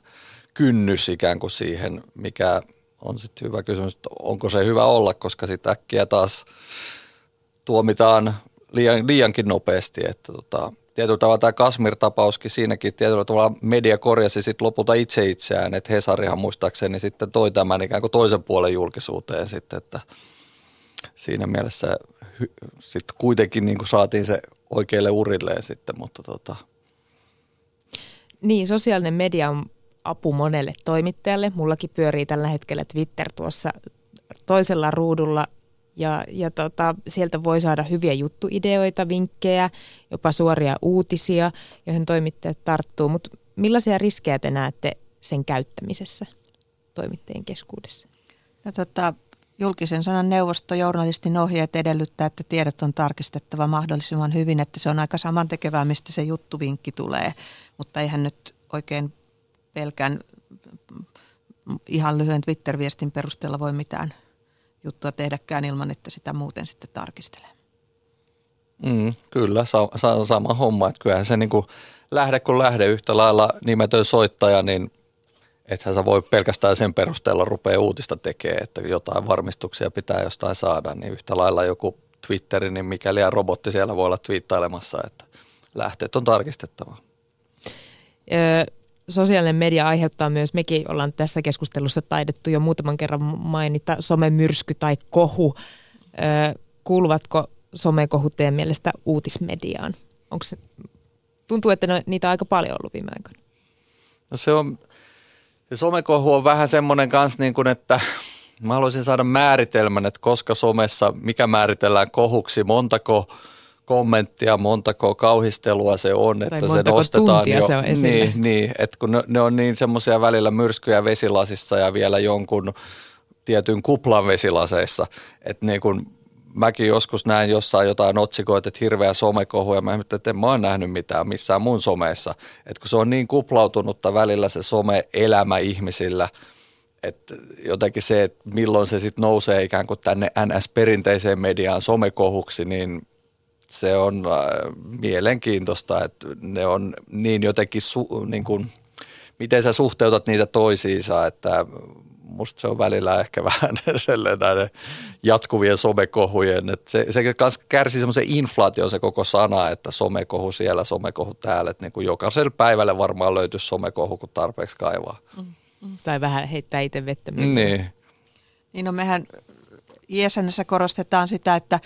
kynnys ikään kuin siihen, mikä on sitten hyvä kysymys, että onko se hyvä olla, koska sitten äkkiä taas tuomitaan liian, liiankin nopeasti. Että tota, tietyllä tavalla tämä Kasmir-tapauskin siinäkin tietyllä tavalla media korjasi sitten lopulta itse itseään, että Hesarihan muistaakseni sitten toi tämän ikään kuin toisen puolen julkisuuteen sitten, että siinä mielessä sitten kuitenkin niin kuin saatiin se oikealle urilleen sitten, mutta tota. Niin, sosiaalinen media on apu monelle toimittajalle. Mullakin pyörii tällä hetkellä Twitter tuossa toisella ruudulla ja, ja tota, sieltä voi saada hyviä juttuideoita, vinkkejä, jopa suoria uutisia, joihin toimittajat tarttuu. Mutta millaisia riskejä te näette sen käyttämisessä toimittajien keskuudessa? No, tota, julkisen sanan neuvosto journalistin ohjeet edellyttää, että tiedot on tarkistettava mahdollisimman hyvin, että se on aika samantekevää, mistä se juttuvinkki tulee, mutta eihän nyt oikein pelkän ihan lyhyen Twitter-viestin perusteella voi mitään juttua tehdäkään ilman, että sitä muuten sitten tarkistelee. Mm, kyllä, sa- sa- sama homma. Että kyllähän se niin kuin lähde kun lähde yhtä lailla nimetön soittaja, niin ethän sä voi pelkästään sen perusteella rupea uutista tekemään, että jotain varmistuksia pitää jostain saada, niin yhtä lailla joku Twitteri, niin mikäli robotti siellä voi olla twiittailemassa, että lähteet on tarkistettava. Öö, sosiaalinen media aiheuttaa myös, mekin ollaan tässä keskustelussa taidettu jo muutaman kerran mainita somemyrsky tai kohu. Öö, kuuluvatko somekohut teidän mielestä uutismediaan? Onko se, tuntuu, että no, niitä on aika paljon ollut viime aikoina. No se on, se somekohu on vähän semmoinen kanssa niin kuin, että mä haluaisin saada määritelmän, että koska somessa, mikä määritellään kohuksi, montako – kommenttia, montako kauhistelua se on, tai että se nostetaan jo. Se on Niin, niin, että kun ne, ne on niin semmoisia välillä myrskyjä vesilasissa ja vielä jonkun tietyn kuplan vesilaseissa, että niin kun mäkin joskus näin jossain jotain otsikoita, että hirveä somekohu, ja mä että en mä oon nähnyt mitään missään mun someissa. Että kun se on niin kuplautunutta välillä se some-elämä ihmisillä, että jotenkin se, että milloin se sitten nousee ikään kuin tänne NS-perinteiseen mediaan somekohuksi, niin se on äh, mielenkiintoista, että ne on niin jotenkin, su, niin kuin, miten sä suhteutat niitä toisiinsa, että musta se on välillä ehkä vähän näiden jatkuvien somekohujen, että se, se kärsii semmoisen inflaation se koko sana, että somekohu siellä, somekohu täällä, että niin kuin jokaiselle päivälle varmaan löytyy somekohu, kun tarpeeksi kaivaa. Mm, mm. Tai vähän heittää itse vettä. Niin. Niin no mehän ISNssä korostetaan sitä, että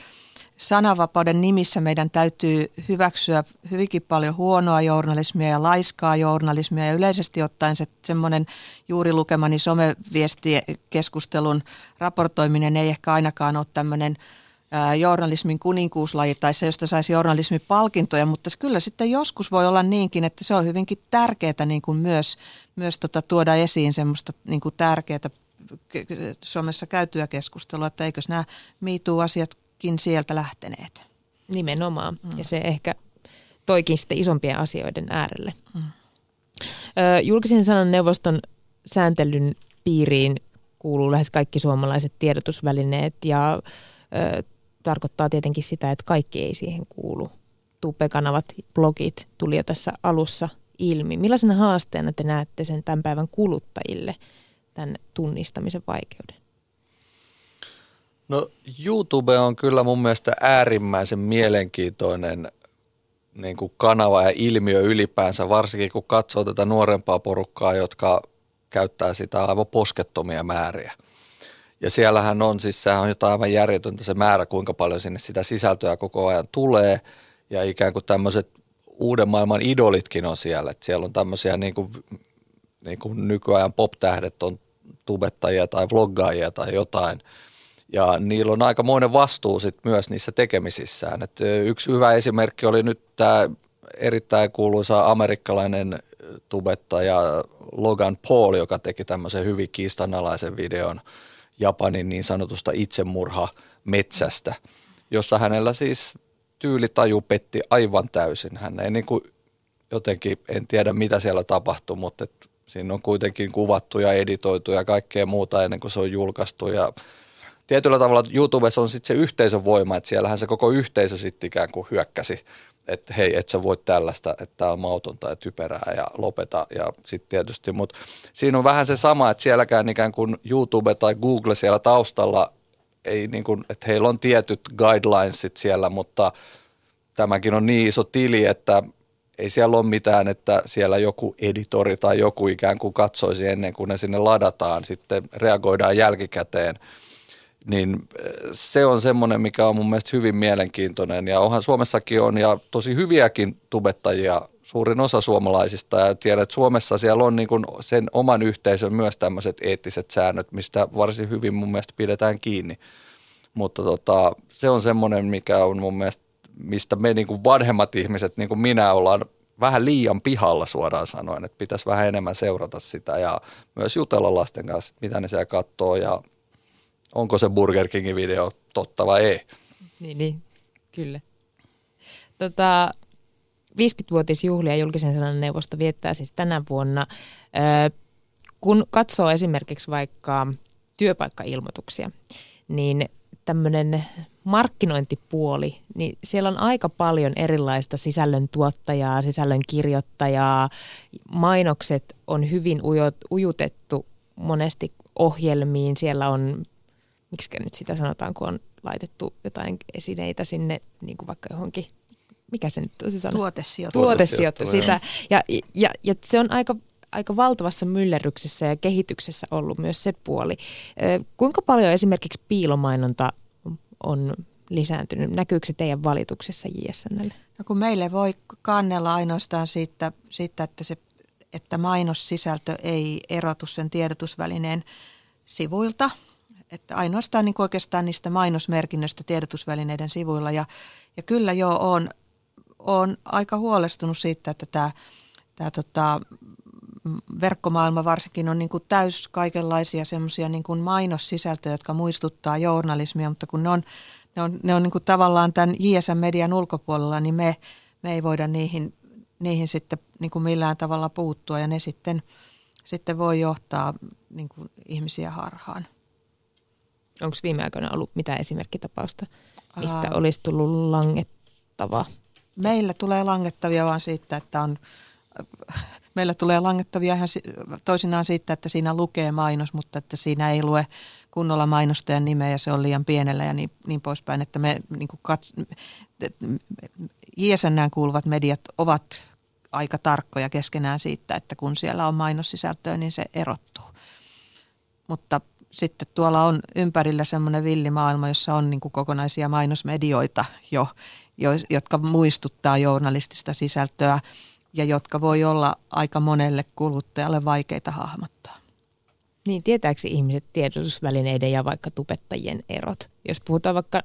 sananvapauden nimissä meidän täytyy hyväksyä hyvinkin paljon huonoa journalismia ja laiskaa journalismia. Ja yleisesti ottaen se semmoinen juuri lukemani someviestikeskustelun raportoiminen ei ehkä ainakaan ole tämmöinen journalismin kuninkuuslaji tai se, josta saisi journalismipalkintoja, mutta kyllä sitten joskus voi olla niinkin, että se on hyvinkin tärkeää niin kuin myös, myös tota, tuoda esiin semmoista niin kuin tärkeää Suomessa käytyä keskustelua, että eikös nämä MeToo-asiat ovatkin sieltä lähteneet. Nimenomaan. Mm. Ja se ehkä toikin sitten isompien asioiden äärelle. Mm. Ö, julkisen sanan neuvoston sääntelyn piiriin kuuluu lähes kaikki suomalaiset tiedotusvälineet ja ö, tarkoittaa tietenkin sitä, että kaikki ei siihen kuulu. Tube-kanavat, blogit tuli jo tässä alussa ilmi. Millaisena haasteena te näette sen tämän päivän kuluttajille tämän tunnistamisen vaikeuden? No YouTube on kyllä mun mielestä äärimmäisen mielenkiintoinen niin kuin kanava ja ilmiö ylipäänsä, varsinkin kun katsoo tätä nuorempaa porukkaa, jotka käyttää sitä aivan poskettomia määriä. Ja siellähän on siis, sehän on jotain aivan järjetöntä se määrä, kuinka paljon sinne sitä sisältöä koko ajan tulee. Ja ikään kuin tämmöiset uuden maailman idolitkin on siellä. Että siellä on tämmöisiä niin kuin, niin kuin nykyajan pop-tähdet on tubettajia tai vloggaajia tai jotain – ja niillä on aikamoinen vastuu sit myös niissä tekemisissään. Et yksi hyvä esimerkki oli nyt tämä erittäin kuuluisa amerikkalainen tubettaja Logan Paul, joka teki tämmöisen hyvin kiistanalaisen videon Japanin niin sanotusta itsemurha metsästä, jossa hänellä siis tyylitaju petti aivan täysin. Hän ei niin kuin jotenkin, en tiedä mitä siellä tapahtui, mutta et siinä on kuitenkin kuvattu ja editoitu ja kaikkea muuta ennen kuin se on julkaistu ja tietyllä tavalla YouTubessa on sitten se yhteisön voima, että siellähän se koko yhteisö sitten ikään kuin hyökkäsi, että hei, et sä voit tällaista, että tämä on mautonta ja typerää ja lopeta ja sitten tietysti, mutta siinä on vähän se sama, että sielläkään ikään kuin YouTube tai Google siellä taustalla ei niin kuin, että heillä on tietyt guidelinesit siellä, mutta tämäkin on niin iso tili, että ei siellä ole mitään, että siellä joku editori tai joku ikään kuin katsoisi ennen kuin ne sinne ladataan, sitten reagoidaan jälkikäteen. Niin eh, se on semmoinen, mikä on mun mielestä hyvin mielenkiintoinen. Ja onhan Suomessakin on ja tosi hyviäkin tubettajia suurin osa suomalaisista. Ja tiedän, että Suomessa siellä on niin sen oman yhteisön myös tämmöiset eettiset säännöt, mistä varsin hyvin mun mielestä pidetään kiinni. Mutta tota, se on semmoinen, mikä on mun mielestä mistä me niin kuin vanhemmat ihmiset, niin kuin minä, ollaan vähän liian pihalla suoraan sanoen, että pitäisi vähän enemmän seurata sitä ja myös jutella lasten kanssa, mitä ne siellä katsoo ja onko se Burger Kingin video totta vai ei. Niin, niin. kyllä. Tota, 50-vuotisjuhlia julkisen sanan neuvosto viettää siis tänä vuonna. Kun katsoo esimerkiksi vaikka työpaikkailmoituksia, niin tämmöinen markkinointipuoli, niin siellä on aika paljon erilaista sisällön tuottajaa, sisällön kirjoittajaa. Mainokset on hyvin ujutettu monesti ohjelmiin. Siellä on, miksi nyt sitä sanotaan, kun on laitettu jotain esineitä sinne, niin kuin vaikka johonkin, mikä se nyt on se sana? Tuotesijoittu. Tuotesijoittu, sitä. Ja, ja, ja se on aika aika valtavassa myllerryksessä ja kehityksessä ollut myös se puoli. Kuinka paljon esimerkiksi piilomainonta on lisääntynyt? Näkyykö se teidän valituksessa JSNlle? No kun meille voi kannella ainoastaan siitä, siitä että, se, että mainossisältö ei erotu sen tiedotusvälineen sivuilta. Että ainoastaan niin oikeastaan niistä mainosmerkinnöistä tiedotusvälineiden sivuilla. Ja, ja kyllä jo on, on aika huolestunut siitä, että tämä, tämä tota, verkkomaailma varsinkin on niin kuin täys kaikenlaisia semmoisia niin kuin mainossisältöjä, jotka muistuttaa journalismia, mutta kun ne on, ne on, ne on niin kuin tavallaan tämän JSM-median ulkopuolella, niin me, me ei voida niihin, niihin sitten niin kuin millään tavalla puuttua ja ne sitten, sitten voi johtaa niin kuin ihmisiä harhaan. Onko viime aikoina ollut mitään esimerkkitapausta, mistä Aa, olisi tullut langettava? Meillä tulee langettavia vaan siitä, että on meillä tulee langettavia ihan toisinaan siitä, että siinä lukee mainos, mutta että siinä ei lue kunnolla mainostajan nimeä ja se on liian pienellä ja niin, niin poispäin. Että me niin kuin kats, JSNään kuuluvat mediat ovat aika tarkkoja keskenään siitä, että kun siellä on mainossisältöä, niin se erottuu. Mutta sitten tuolla on ympärillä semmoinen villimaailma, jossa on niin kuin kokonaisia mainosmedioita jo, jo, jotka muistuttaa journalistista sisältöä – ja jotka voi olla aika monelle kuluttajalle vaikeita hahmottaa. Niin, tietääkö ihmiset tiedotusvälineiden ja vaikka tubettajien erot? Jos puhutaan vaikka,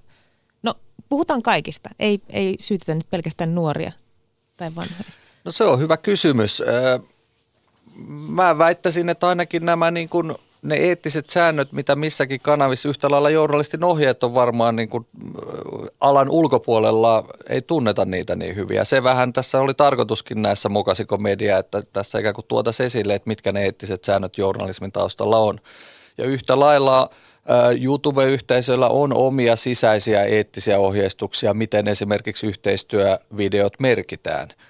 no puhutaan kaikista, ei, ei syytetä nyt pelkästään nuoria tai vanhoja. No se on hyvä kysymys. Mä väittäisin, että ainakin nämä niin kuin ne eettiset säännöt, mitä missäkin kanavissa yhtä lailla journalistin ohjeet on varmaan niin kuin alan ulkopuolella, ei tunneta niitä niin hyviä. Se vähän tässä oli tarkoituskin näissä mukasiko media, että tässä ikään kuin tuotaisiin esille, että mitkä ne eettiset säännöt journalismin taustalla on. Ja yhtä lailla YouTube-yhteisöllä on omia sisäisiä eettisiä ohjeistuksia, miten esimerkiksi yhteistyövideot merkitään –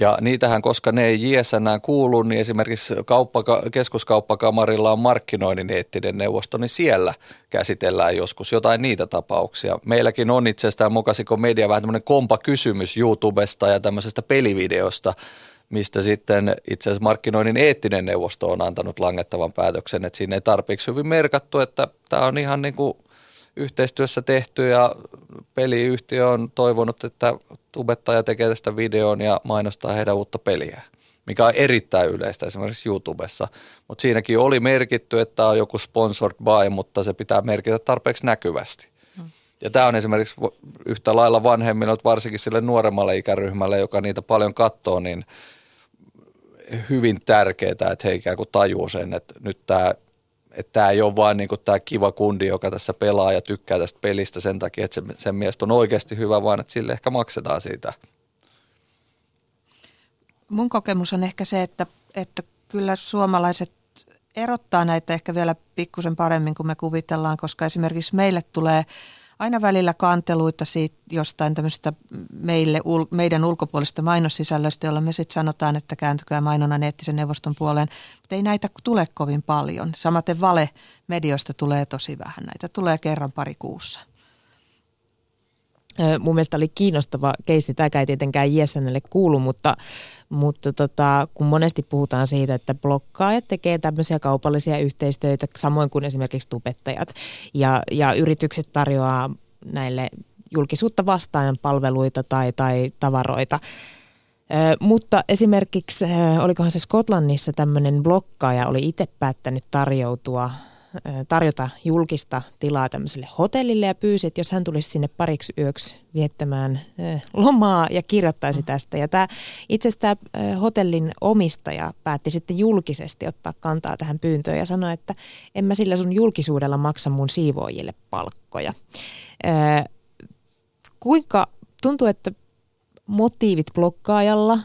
ja niitähän, koska ne ei JSNään kuulu, niin esimerkiksi kauppaka- keskuskauppakamarilla on markkinoinnin eettinen neuvosto, niin siellä käsitellään joskus jotain niitä tapauksia. Meilläkin on itsestään mukaisiko media vähän tämmöinen kompa kysymys YouTubesta ja tämmöisestä pelivideosta, mistä sitten itse asiassa markkinoinnin eettinen neuvosto on antanut langettavan päätöksen, että siinä ei tarpeeksi hyvin merkattu, että tämä on ihan niin kuin – yhteistyössä tehty ja peliyhtiö on toivonut, että tubettaja tekee tästä videon ja mainostaa heidän uutta peliä, mikä on erittäin yleistä esimerkiksi YouTubessa. Mutta siinäkin oli merkitty, että on joku sponsored by, mutta se pitää merkitä tarpeeksi näkyvästi. Hmm. Ja tämä on esimerkiksi yhtä lailla vanhemmille, varsinkin sille nuoremmalle ikäryhmälle, joka niitä paljon katsoo, niin hyvin tärkeää, että he ikään kuin tajuu sen, että nyt tämä että tämä ei ole vain niin tämä kiva kundi, joka tässä pelaa ja tykkää tästä pelistä sen takia, että se, sen mielestä on oikeasti hyvä, vaan että sille ehkä maksetaan siitä. Mun kokemus on ehkä se, että, että kyllä suomalaiset erottaa näitä ehkä vielä pikkusen paremmin kuin me kuvitellaan, koska esimerkiksi meille tulee – aina välillä kanteluita siitä jostain tämmöistä meille, meidän ulkopuolista mainossisällöstä, jolla me sitten sanotaan, että kääntykää mainonnan eettisen neuvoston puoleen. Mutta ei näitä tule kovin paljon. Samaten vale-medioista tulee tosi vähän. Näitä tulee kerran pari kuussa. Mun mielestä oli kiinnostava keissi, tämä ei tietenkään JSNlle kuulu, mutta, mutta tota, kun monesti puhutaan siitä, että blokkaajat tekee tämmöisiä kaupallisia yhteistyötä, samoin kuin esimerkiksi tubettajat, ja, ja yritykset tarjoaa näille julkisuutta vastaan palveluita tai, tai tavaroita. Mutta esimerkiksi, olikohan se Skotlannissa tämmöinen blokkaaja oli itse päättänyt tarjoutua tarjota julkista tilaa tämmöiselle hotellille ja pyysi, että jos hän tulisi sinne pariksi yöksi viettämään lomaa ja kirjoittaisi tästä. Ja tämä, itse asiassa tämä hotellin omistaja päätti sitten julkisesti ottaa kantaa tähän pyyntöön ja sanoi, että en mä sillä sun julkisuudella maksa mun siivoojille palkkoja. Kuinka tuntuu, että motiivit blokkaajalla,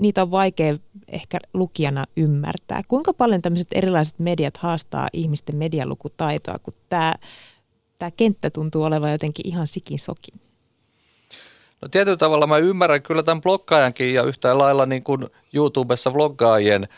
niitä on vaikea ehkä lukijana ymmärtää. Kuinka paljon tämmöiset erilaiset mediat haastaa ihmisten medialukutaitoa, kun tämä, tämä kenttä tuntuu olevan jotenkin ihan sikin sokin? No tietyllä tavalla mä ymmärrän kyllä tämän blokkaajankin ja yhtä lailla niin kuin YouTubessa vloggaajien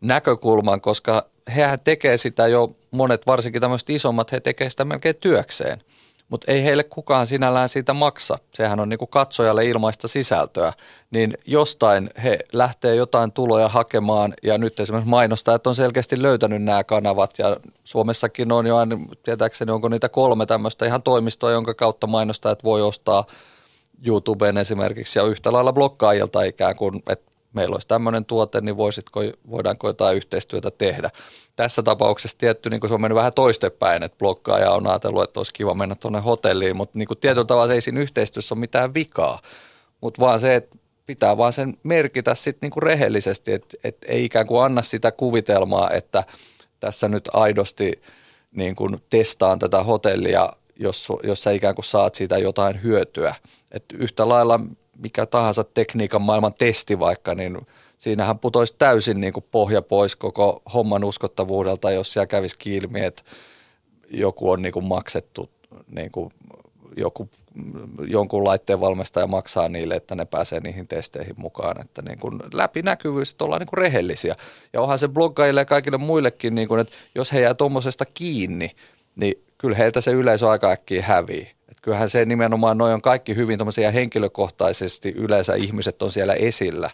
näkökulman, koska hehän tekee sitä jo, monet varsinkin tämmöiset isommat, he tekee sitä melkein työkseen – mutta ei heille kukaan sinällään siitä maksa. Sehän on niinku katsojalle ilmaista sisältöä. Niin jostain he lähtee jotain tuloja hakemaan ja nyt esimerkiksi mainostajat on selkeästi löytänyt nämä kanavat ja Suomessakin on jo, tietääkseni onko niitä kolme tämmöistä ihan toimistoa, jonka kautta mainostajat voi ostaa YouTubeen esimerkiksi ja yhtä lailla blokkaajilta ikään kuin, että meillä olisi tämmöinen tuote, niin voisitko, voidaanko jotain yhteistyötä tehdä. Tässä tapauksessa tietty, niin kuin se on mennyt vähän toistepäin, että blokkaaja on ajatellut, että olisi kiva mennä tuonne hotelliin, mutta niin kuin tietyllä tavalla ei siinä yhteistyössä ole mitään vikaa, mutta vaan se, että pitää vaan sen merkitä sitten niin rehellisesti, että, että ei ikään kuin anna sitä kuvitelmaa, että tässä nyt aidosti niin kuin testaan tätä hotellia, jos, jos sä ikään kuin saat siitä jotain hyötyä. Että yhtä lailla mikä tahansa tekniikan maailman testi vaikka, niin siinähän putoisi täysin niin kuin pohja pois koko homman uskottavuudelta, jos siellä kävisi ilmi, että joku on niin kuin maksettu, niin kuin joku, jonkun laitteen valmistaja maksaa niille, että ne pääsee niihin testeihin mukaan. Että niin kuin läpinäkyvyys, että ollaan niin kuin rehellisiä. Ja onhan se bloggaajille ja kaikille muillekin, niin kuin, että jos he jää tuommoisesta kiinni, niin kyllä heiltä se yleisö aika äkkiä hävii kyllähän se nimenomaan, noin on kaikki hyvin henkilökohtaisesti, yleensä ihmiset on siellä esillä,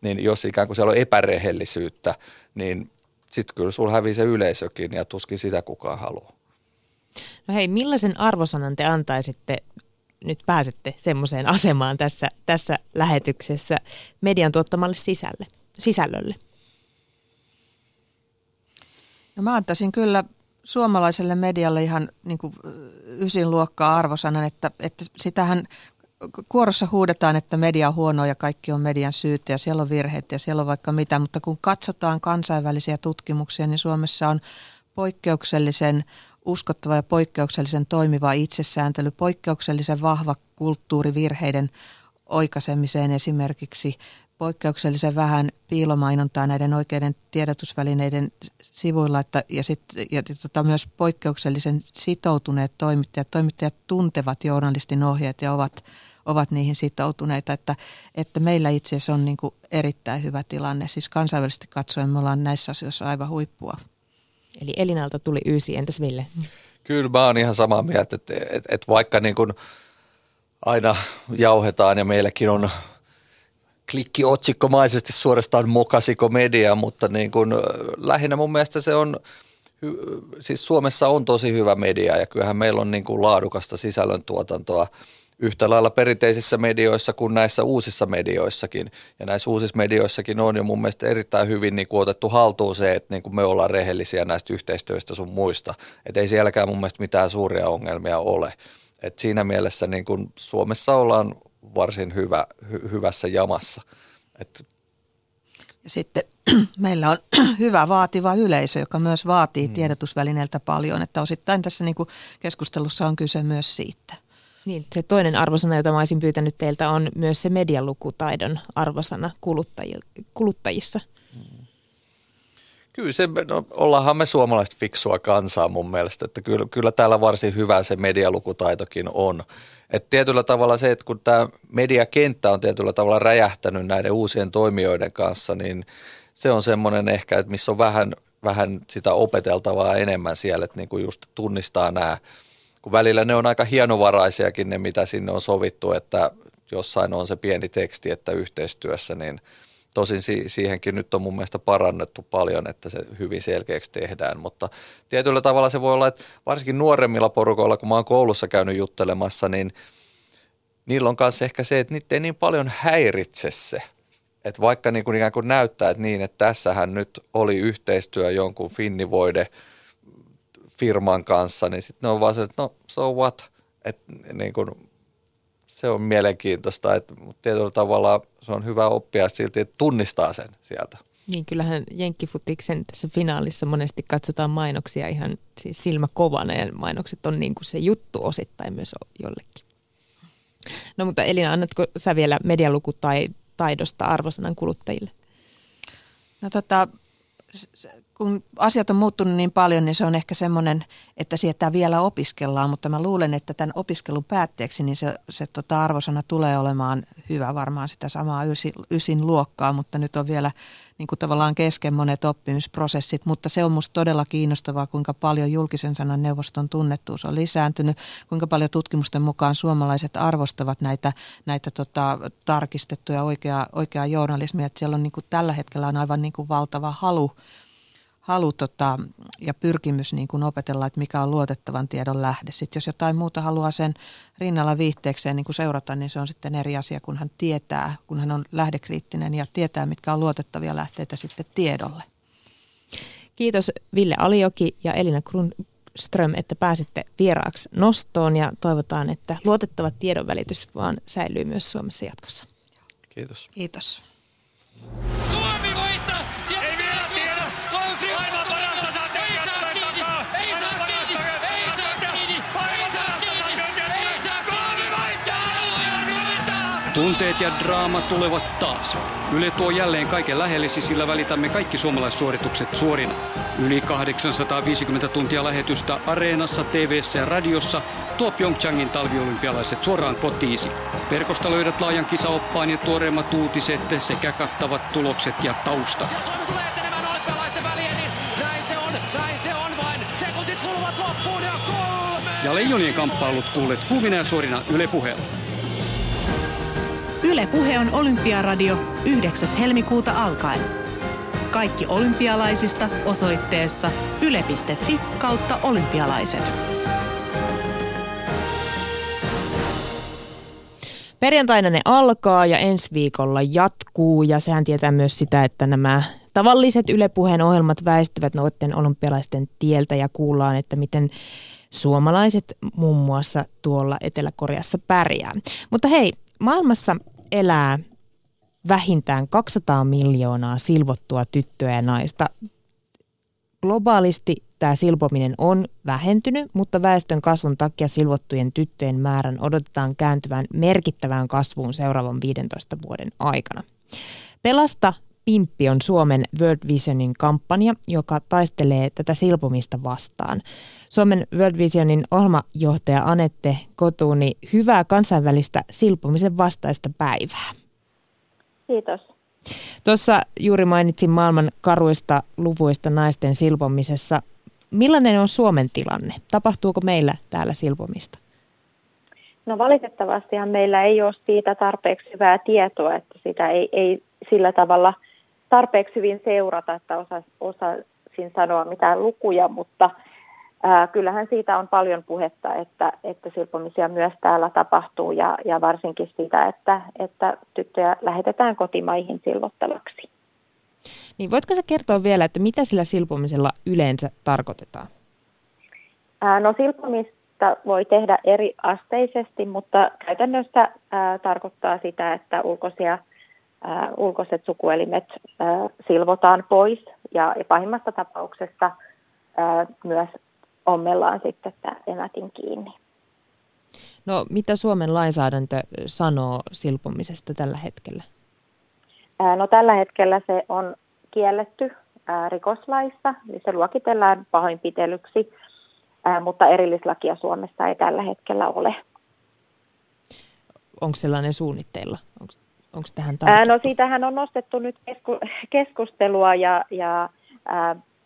niin jos ikään kuin siellä on epärehellisyyttä, niin sitten kyllä sulla hävii se yleisökin ja tuskin sitä kukaan haluaa. No hei, millaisen arvosanan te antaisitte, nyt pääsette semmoiseen asemaan tässä, tässä lähetyksessä median tuottamalle sisälle, sisällölle? No mä antaisin kyllä suomalaiselle medialle ihan niin kuin ysin luokkaa arvosanan, että, että sitähän kuorossa huudetaan, että media on huono ja kaikki on median syytä ja siellä on virheitä ja siellä on vaikka mitä, mutta kun katsotaan kansainvälisiä tutkimuksia, niin Suomessa on poikkeuksellisen uskottava ja poikkeuksellisen toimiva itsesääntely, poikkeuksellisen vahva kulttuuri virheiden oikaisemiseen esimerkiksi poikkeuksellisen vähän piilomainontaa näiden oikeiden tiedotusvälineiden sivuilla että, ja, sit, ja tota, myös poikkeuksellisen sitoutuneet toimittajat. Toimittajat tuntevat journalistin ohjeet ja ovat, ovat niihin sitoutuneita, että, että meillä itse asiassa on niin kuin erittäin hyvä tilanne. Siis kansainvälisesti katsoen me ollaan näissä asioissa aivan huippua. Eli Elinalta tuli ysi, entäs Ville? Kyllä mä oon ihan samaa mieltä, että, että, että vaikka niin kuin aina jauhetaan ja meilläkin on klikkiotsikkomaisesti suorastaan mokasiko media, mutta niin kuin, lähinnä mun mielestä se on, siis Suomessa on tosi hyvä media ja kyllähän meillä on niin kuin laadukasta sisällöntuotantoa yhtä lailla perinteisissä medioissa kuin näissä uusissa medioissakin. Ja näissä uusissa medioissakin on jo mun mielestä erittäin hyvin niin kuin otettu haltuun se, että niin kuin me ollaan rehellisiä näistä yhteistyöistä sun muista. Että ei sielläkään mun mielestä mitään suuria ongelmia ole. Et siinä mielessä niin kuin Suomessa ollaan varsin hyvä, hy, hyvässä jamassa. Et. Ja sitten meillä on hyvä vaativa yleisö, joka myös vaatii hmm. tiedotusvälineeltä paljon, että osittain tässä niin kuin keskustelussa on kyse myös siitä. Niin, se toinen arvosana, jota mä olisin pyytänyt teiltä, on myös se medialukutaidon arvosana kuluttajissa. Hmm. Kyllä se, no, ollaanhan me suomalaiset fiksua kansaa mun mielestä, että kyllä, kyllä täällä varsin hyvä se medialukutaitokin on. Et tietyllä tavalla se, että kun tämä mediakenttä on tietyllä tavalla räjähtänyt näiden uusien toimijoiden kanssa, niin se on semmoinen ehkä, että missä on vähän, vähän sitä opeteltavaa enemmän siellä, että niinku just tunnistaa nämä kun välillä ne on aika hienovaraisiakin ne, mitä sinne on sovittu, että jossain on se pieni teksti, että yhteistyössä, niin tosin si- siihenkin nyt on mun mielestä parannettu paljon, että se hyvin selkeäksi tehdään, mutta tietyllä tavalla se voi olla, että varsinkin nuoremmilla porukoilla, kun mä oon koulussa käynyt juttelemassa, niin niillä on myös ehkä se, että niitä ei niin paljon häiritse se, että vaikka niin kuin ikään kuin näyttää, että niin, että tässähän nyt oli yhteistyö jonkun Finnivoide firman kanssa, niin sitten ne on vaan se, että no so what, että niin kuin se on mielenkiintoista, että tietyllä tavalla se on hyvä oppia silti, että tunnistaa sen sieltä. Niin, kyllähän Jenkkifutiksen tässä finaalissa monesti katsotaan mainoksia ihan siis silmä kovana ja mainokset on niin kuin se juttu osittain myös jollekin. No mutta Elina, annatko sä vielä medialuku tai taidosta arvosanan kuluttajille? No tota, kun asiat on muuttunut niin paljon, niin se on ehkä semmoinen, että sieltä vielä opiskellaan, mutta mä luulen, että tämän opiskelun päätteeksi niin se, se tota arvosana tulee olemaan hyvä varmaan sitä samaa ysin, ysin luokkaa, mutta nyt on vielä niin kuin tavallaan kesken monet oppimisprosessit, mutta se on minusta todella kiinnostavaa, kuinka paljon julkisen sanan neuvoston tunnettuus on lisääntynyt, kuinka paljon tutkimusten mukaan suomalaiset arvostavat näitä, näitä tota, tarkistettuja oikeaa, oikeaa journalismia, että siellä on niin kuin tällä hetkellä on aivan niin kuin valtava halu halu tota, ja pyrkimys niin kuin opetella, että mikä on luotettavan tiedon lähde. Sitten jos jotain muuta haluaa sen rinnalla viihteekseen niin kuin seurata, niin se on sitten eri asia, kun hän tietää, kun hän on lähdekriittinen ja tietää, mitkä on luotettavia lähteitä sitten tiedolle. Kiitos Ville Alioki ja Elina Grundström, että pääsitte vieraaksi nostoon ja toivotaan, että luotettava tiedonvälitys vaan säilyy myös Suomessa jatkossa. Kiitos. Kiitos. Tunteet ja draama tulevat taas. Yle tuo jälleen kaiken lähellesi, sillä välitämme kaikki suomalaissuoritukset suorina. Yli 850 tuntia lähetystä Areenassa, tv ja radiossa tuo Pyeongchangin talviolympialaiset suoraan kotiisi. Verkosta löydät laajan kisaoppaan ja tuoreimmat uutiset sekä kattavat tulokset ja tausta. Ja leijonien kamppailut kuulet kuuvina ja suorina Yle puheella. Yle Puhe on Olympiaradio 9. helmikuuta alkaen. Kaikki olympialaisista osoitteessa yle.fi kautta olympialaiset. Perjantaina ne alkaa ja ensi viikolla jatkuu ja sehän tietää myös sitä, että nämä tavalliset Yle Puheen ohjelmat väistyvät noiden olympialaisten tieltä ja kuullaan, että miten suomalaiset muun muassa tuolla Etelä-Koreassa pärjää. Mutta hei, maailmassa elää vähintään 200 miljoonaa silvottua tyttöä ja naista. Globaalisti tämä silpominen on vähentynyt, mutta väestön kasvun takia silvottujen tyttöjen määrän odotetaan kääntyvän merkittävään kasvuun seuraavan 15 vuoden aikana. Pelasta Pimppi on Suomen World Visionin kampanja, joka taistelee tätä silpomista vastaan. Suomen World Visionin ohjelmajohtaja Anette Kotuuni, hyvää kansainvälistä silpomisen vastaista päivää. Kiitos. Tuossa juuri mainitsin maailman karuista luvuista naisten silpomisessa. Millainen on Suomen tilanne? Tapahtuuko meillä täällä silpomista? No valitettavastihan meillä ei ole siitä tarpeeksi hyvää tietoa, että sitä ei, ei sillä tavalla – tarpeeksi hyvin seurata, että osa, osasin sanoa mitään lukuja, mutta ää, kyllähän siitä on paljon puhetta, että, että silpomisia myös täällä tapahtuu ja, ja varsinkin sitä, että, että tyttöjä lähetetään kotimaihin silvottavaksi. Niin voitko sä kertoa vielä, että mitä sillä silpomisella yleensä tarkoitetaan? Ää, no silpomista voi tehdä eri asteisesti, mutta käytännössä ää, tarkoittaa sitä, että ulkoisia – äh, ulkoiset sukuelimet äh, silvotaan pois ja, ja pahimmassa tapauksessa äh, myös ommellaan sitten tämä emätin kiinni. No mitä Suomen lainsäädäntö sanoo silpomisesta tällä hetkellä? No tällä hetkellä se on kielletty rikoslaissa, niin se luokitellaan pahoinpitelyksi, mutta erillislakia Suomessa ei tällä hetkellä ole. Onko sellainen suunnitteilla? Onko Onko tähän Ää, No siitähän on nostettu nyt kesku, keskustelua ja, ja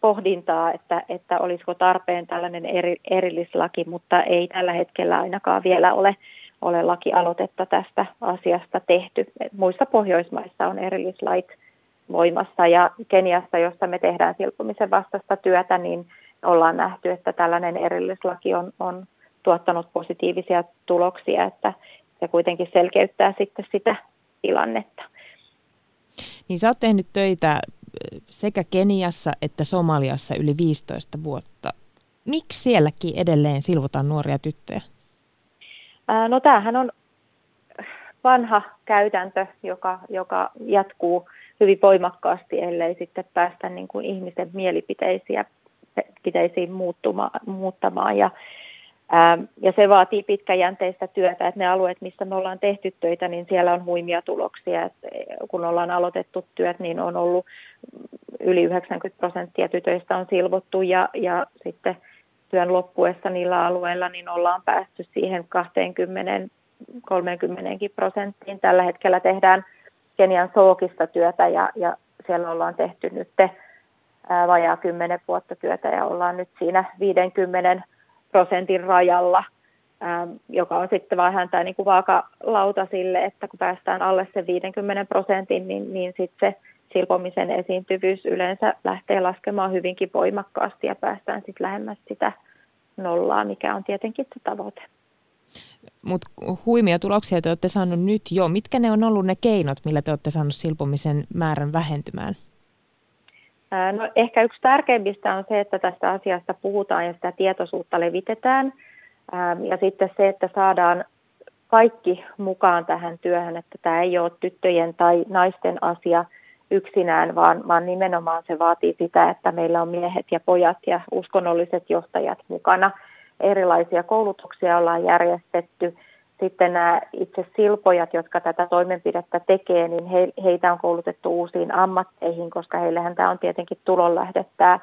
pohdintaa, että, että olisiko tarpeen tällainen eri, erillislaki, mutta ei tällä hetkellä ainakaan vielä ole, ole lakialoitetta tästä asiasta tehty. Muissa Pohjoismaissa on erillislait voimassa ja Keniassa, jossa me tehdään silpomisen vastaista työtä, niin ollaan nähty, että tällainen erillislaki on, on tuottanut positiivisia tuloksia, että se kuitenkin selkeyttää sitten sitä tilannetta. Niin sä oot tehnyt töitä sekä Keniassa että Somaliassa yli 15 vuotta. Miksi sielläkin edelleen silvotaan nuoria tyttöjä? No tämähän on vanha käytäntö, joka, joka jatkuu hyvin voimakkaasti, ellei sitten päästä niin kuin ihmisen mielipiteisiä pitäisi muuttamaan. Ja ja se vaatii pitkäjänteistä työtä, että ne alueet, missä me ollaan tehty töitä, niin siellä on huimia tuloksia. Että kun ollaan aloitettu työt, niin on ollut yli 90 prosenttia tytöistä on silvottu ja, ja sitten työn loppuessa niillä alueilla niin ollaan päästy siihen 20-30 prosenttiin. Tällä hetkellä tehdään Kenian Sookista työtä ja, ja siellä ollaan tehty nyt vajaa 10 vuotta työtä ja ollaan nyt siinä 50 prosentin rajalla, ähm, joka on sitten vähän tämä niin kuin vaakalauta sille, että kun päästään alle sen 50 prosentin, niin, niin sitten se silpomisen esiintyvyys yleensä lähtee laskemaan hyvinkin voimakkaasti ja päästään sitten lähemmäs sitä nollaa, mikä on tietenkin se tavoite. Mutta huimia tuloksia te olette saaneet nyt jo. Mitkä ne on ollut ne keinot, millä te olette saaneet silpomisen määrän vähentymään? No, ehkä yksi tärkeimmistä on se, että tästä asiasta puhutaan ja sitä tietoisuutta levitetään. Ja sitten se, että saadaan kaikki mukaan tähän työhön, että tämä ei ole tyttöjen tai naisten asia yksinään, vaan, vaan nimenomaan se vaatii sitä, että meillä on miehet ja pojat ja uskonnolliset johtajat mukana. Erilaisia koulutuksia ollaan järjestetty sitten nämä itse silpojat, jotka tätä toimenpidettä tekee, niin he, heitä on koulutettu uusiin ammatteihin, koska heillähän tämä on tietenkin tulonlähde tämä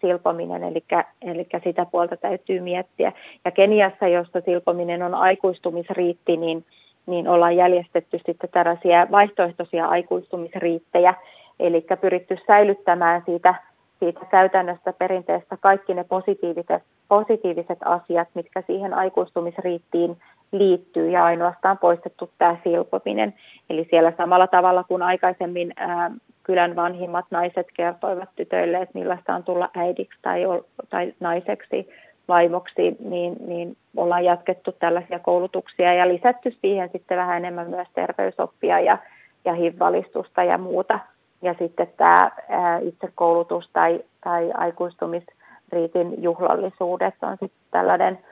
silpominen, eli, eli sitä puolta täytyy miettiä. Ja Keniassa, jossa silpominen on aikuistumisriitti, niin, niin ollaan jäljestetty sitten tällaisia vaihtoehtoisia aikuistumisriittejä, eli pyritty säilyttämään siitä, siitä käytännöstä perinteestä kaikki ne positiiviset, positiiviset asiat, mitkä siihen aikuistumisriittiin liittyy ja ainoastaan poistettu tämä silpominen. Eli siellä samalla tavalla kuin aikaisemmin ää, kylän vanhimmat naiset kertoivat tytöille, että millaista on tulla äidiksi tai, tai naiseksi, vaimoksi, niin, niin ollaan jatkettu tällaisia koulutuksia ja lisätty siihen sitten vähän enemmän myös terveysoppia ja, ja HIV-valistusta ja muuta. Ja sitten tämä ää, itse koulutus tai, tai aikuistumisriitin juhlallisuudet on sitten tällainen –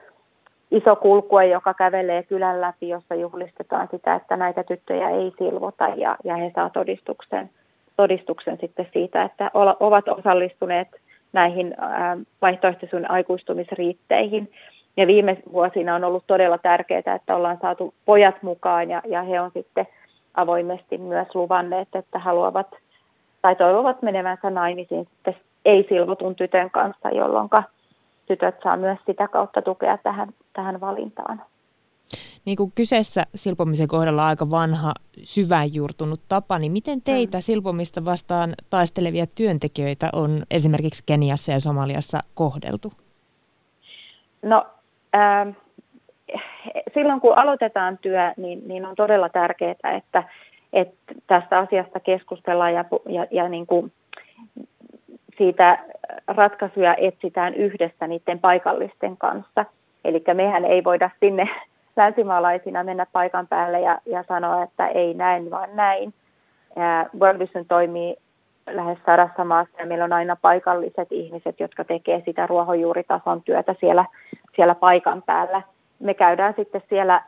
iso kulkue, joka kävelee kylän läpi, jossa juhlistetaan sitä, että näitä tyttöjä ei silvota ja, ja he saa todistuksen, todistuksen sitten siitä, että ovat osallistuneet näihin vaihtoehtoisuuden aikuistumisriitteihin. Ja viime vuosina on ollut todella tärkeää, että ollaan saatu pojat mukaan ja, ja he on sitten avoimesti myös luvanneet, että haluavat tai toivovat menevänsä naimisiin sitten ei-silvotun tytön kanssa, jolloin tytöt saa myös sitä kautta tukea tähän, tähän valintaan. Niin kuin kyseessä silpomisen kohdalla aika vanha, syvään juurtunut tapa, niin miten teitä mm. silpomista vastaan taistelevia työntekijöitä on esimerkiksi Keniassa ja Somaliassa kohdeltu? No, äh, silloin kun aloitetaan työ, niin, niin on todella tärkeää, että, että tästä asiasta keskustellaan ja, ja, ja niin kuin siitä ratkaisuja etsitään yhdessä niiden paikallisten kanssa. Eli mehän ei voida sinne länsimaalaisina mennä paikan päälle ja, ja sanoa, että ei näin, vaan näin. World Vision toimii lähes sadassa maassa ja meillä on aina paikalliset ihmiset, jotka tekee sitä ruohonjuuritason työtä siellä, siellä paikan päällä – me käydään sitten siellä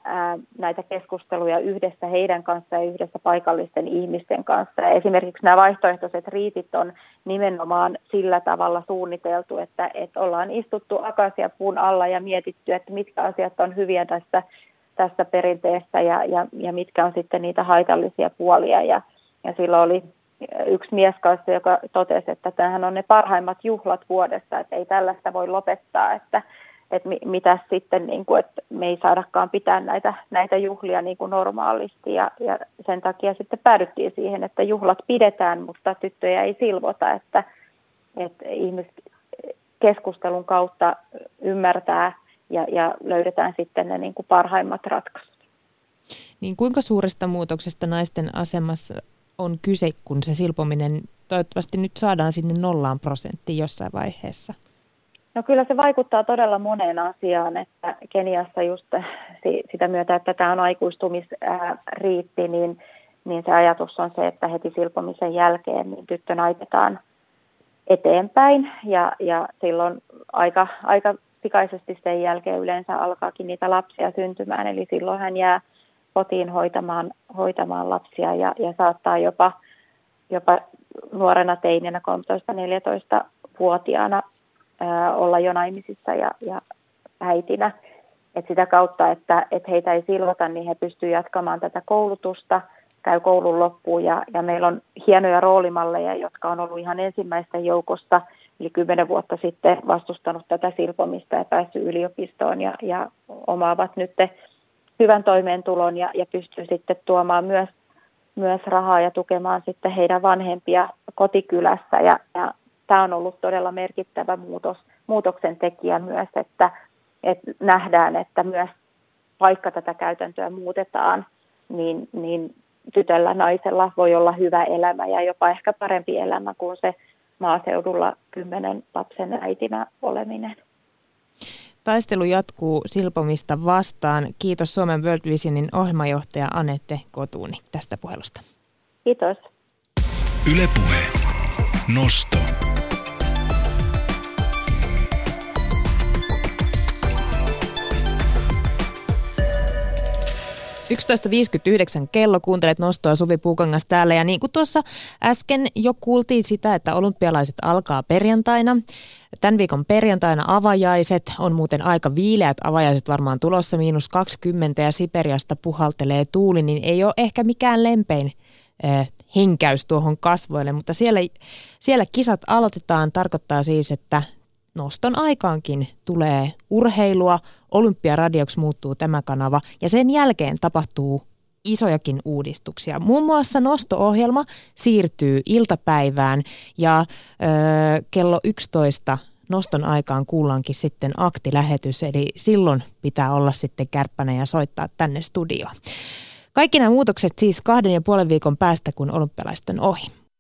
näitä keskusteluja yhdessä heidän kanssa ja yhdessä paikallisten ihmisten kanssa. Ja esimerkiksi nämä vaihtoehtoiset riitit on nimenomaan sillä tavalla suunniteltu, että, että ollaan istuttu akasia puun alla ja mietitty, että mitkä asiat on hyviä tässä, tässä perinteessä ja, ja, ja mitkä on sitten niitä haitallisia puolia. Ja, ja silloin oli yksi mies kanssa, joka totesi, että tämähän on ne parhaimmat juhlat vuodessa, että ei tällaista voi lopettaa, että että mitä sitten, niin kuin, että me ei saadakaan pitää näitä, näitä juhlia niin kuin normaalisti ja, ja sen takia sitten päädyttiin siihen, että juhlat pidetään, mutta tyttöjä ei silvota, että, että ihmiskeskustelun kautta ymmärtää ja, ja löydetään sitten ne niin kuin parhaimmat ratkaisut. Niin kuinka suuresta muutoksesta naisten asemassa on kyse, kun se silpominen toivottavasti nyt saadaan sinne nollaan prosenttiin jossain vaiheessa? No kyllä se vaikuttaa todella moneen asiaan, että Keniassa just sitä myötä, että tämä on aikuistumisriitti, niin, niin se ajatus on se, että heti silpomisen jälkeen niin tyttö naitetaan eteenpäin ja, ja silloin aika, aika pikaisesti sen jälkeen yleensä alkaakin niitä lapsia syntymään, eli silloin hän jää kotiin hoitamaan, hoitamaan lapsia ja, ja saattaa jopa, jopa nuorena teinenä 13-14-vuotiaana olla jo naimisissa ja, ja äitinä. Et sitä kautta, että, että heitä ei silvota, niin he pystyvät jatkamaan tätä koulutusta, käy koulun loppuun ja, ja meillä on hienoja roolimalleja, jotka on ollut ihan ensimmäisten joukosta, eli kymmenen vuotta sitten vastustanut tätä silpomista ja päässyt yliopistoon ja, ja omaavat nyt hyvän toimeentulon ja, ja pystyy sitten tuomaan myös, myös rahaa ja tukemaan sitten heidän vanhempia kotikylässä. Ja, ja tämä on ollut todella merkittävä muutos, muutoksen tekijä myös, että, että nähdään, että myös vaikka tätä käytäntöä muutetaan, niin, niin tytöllä, naisella voi olla hyvä elämä ja jopa ehkä parempi elämä kuin se maaseudulla kymmenen lapsen äitinä oleminen. Taistelu jatkuu silpomista vastaan. Kiitos Suomen World Visionin ohjelmajohtaja Anette Kotuuni tästä puhelusta. Kiitos. Ylepuhe. Nosto. 11.59 kello, kuuntelet nostoa Suvi Puukangas täällä. Ja niin kuin tuossa äsken jo kuultiin sitä, että olympialaiset alkaa perjantaina. Tämän viikon perjantaina avajaiset on muuten aika viileät avajaiset varmaan tulossa. Miinus 20 ja Siperiasta puhaltelee tuuli, niin ei ole ehkä mikään lempein äh, henkäys tuohon kasvoille, mutta siellä, siellä kisat aloitetaan, tarkoittaa siis, että noston aikaankin tulee urheilua, Olympiaradioksi muuttuu tämä kanava ja sen jälkeen tapahtuu isojakin uudistuksia. Muun muassa nosto-ohjelma siirtyy iltapäivään ja ö, kello 11 noston aikaan kuullaankin sitten aktilähetys, eli silloin pitää olla sitten kärppänä ja soittaa tänne studioon. Kaikki nämä muutokset siis kahden ja puolen viikon päästä, kun olympialaiset on ohi.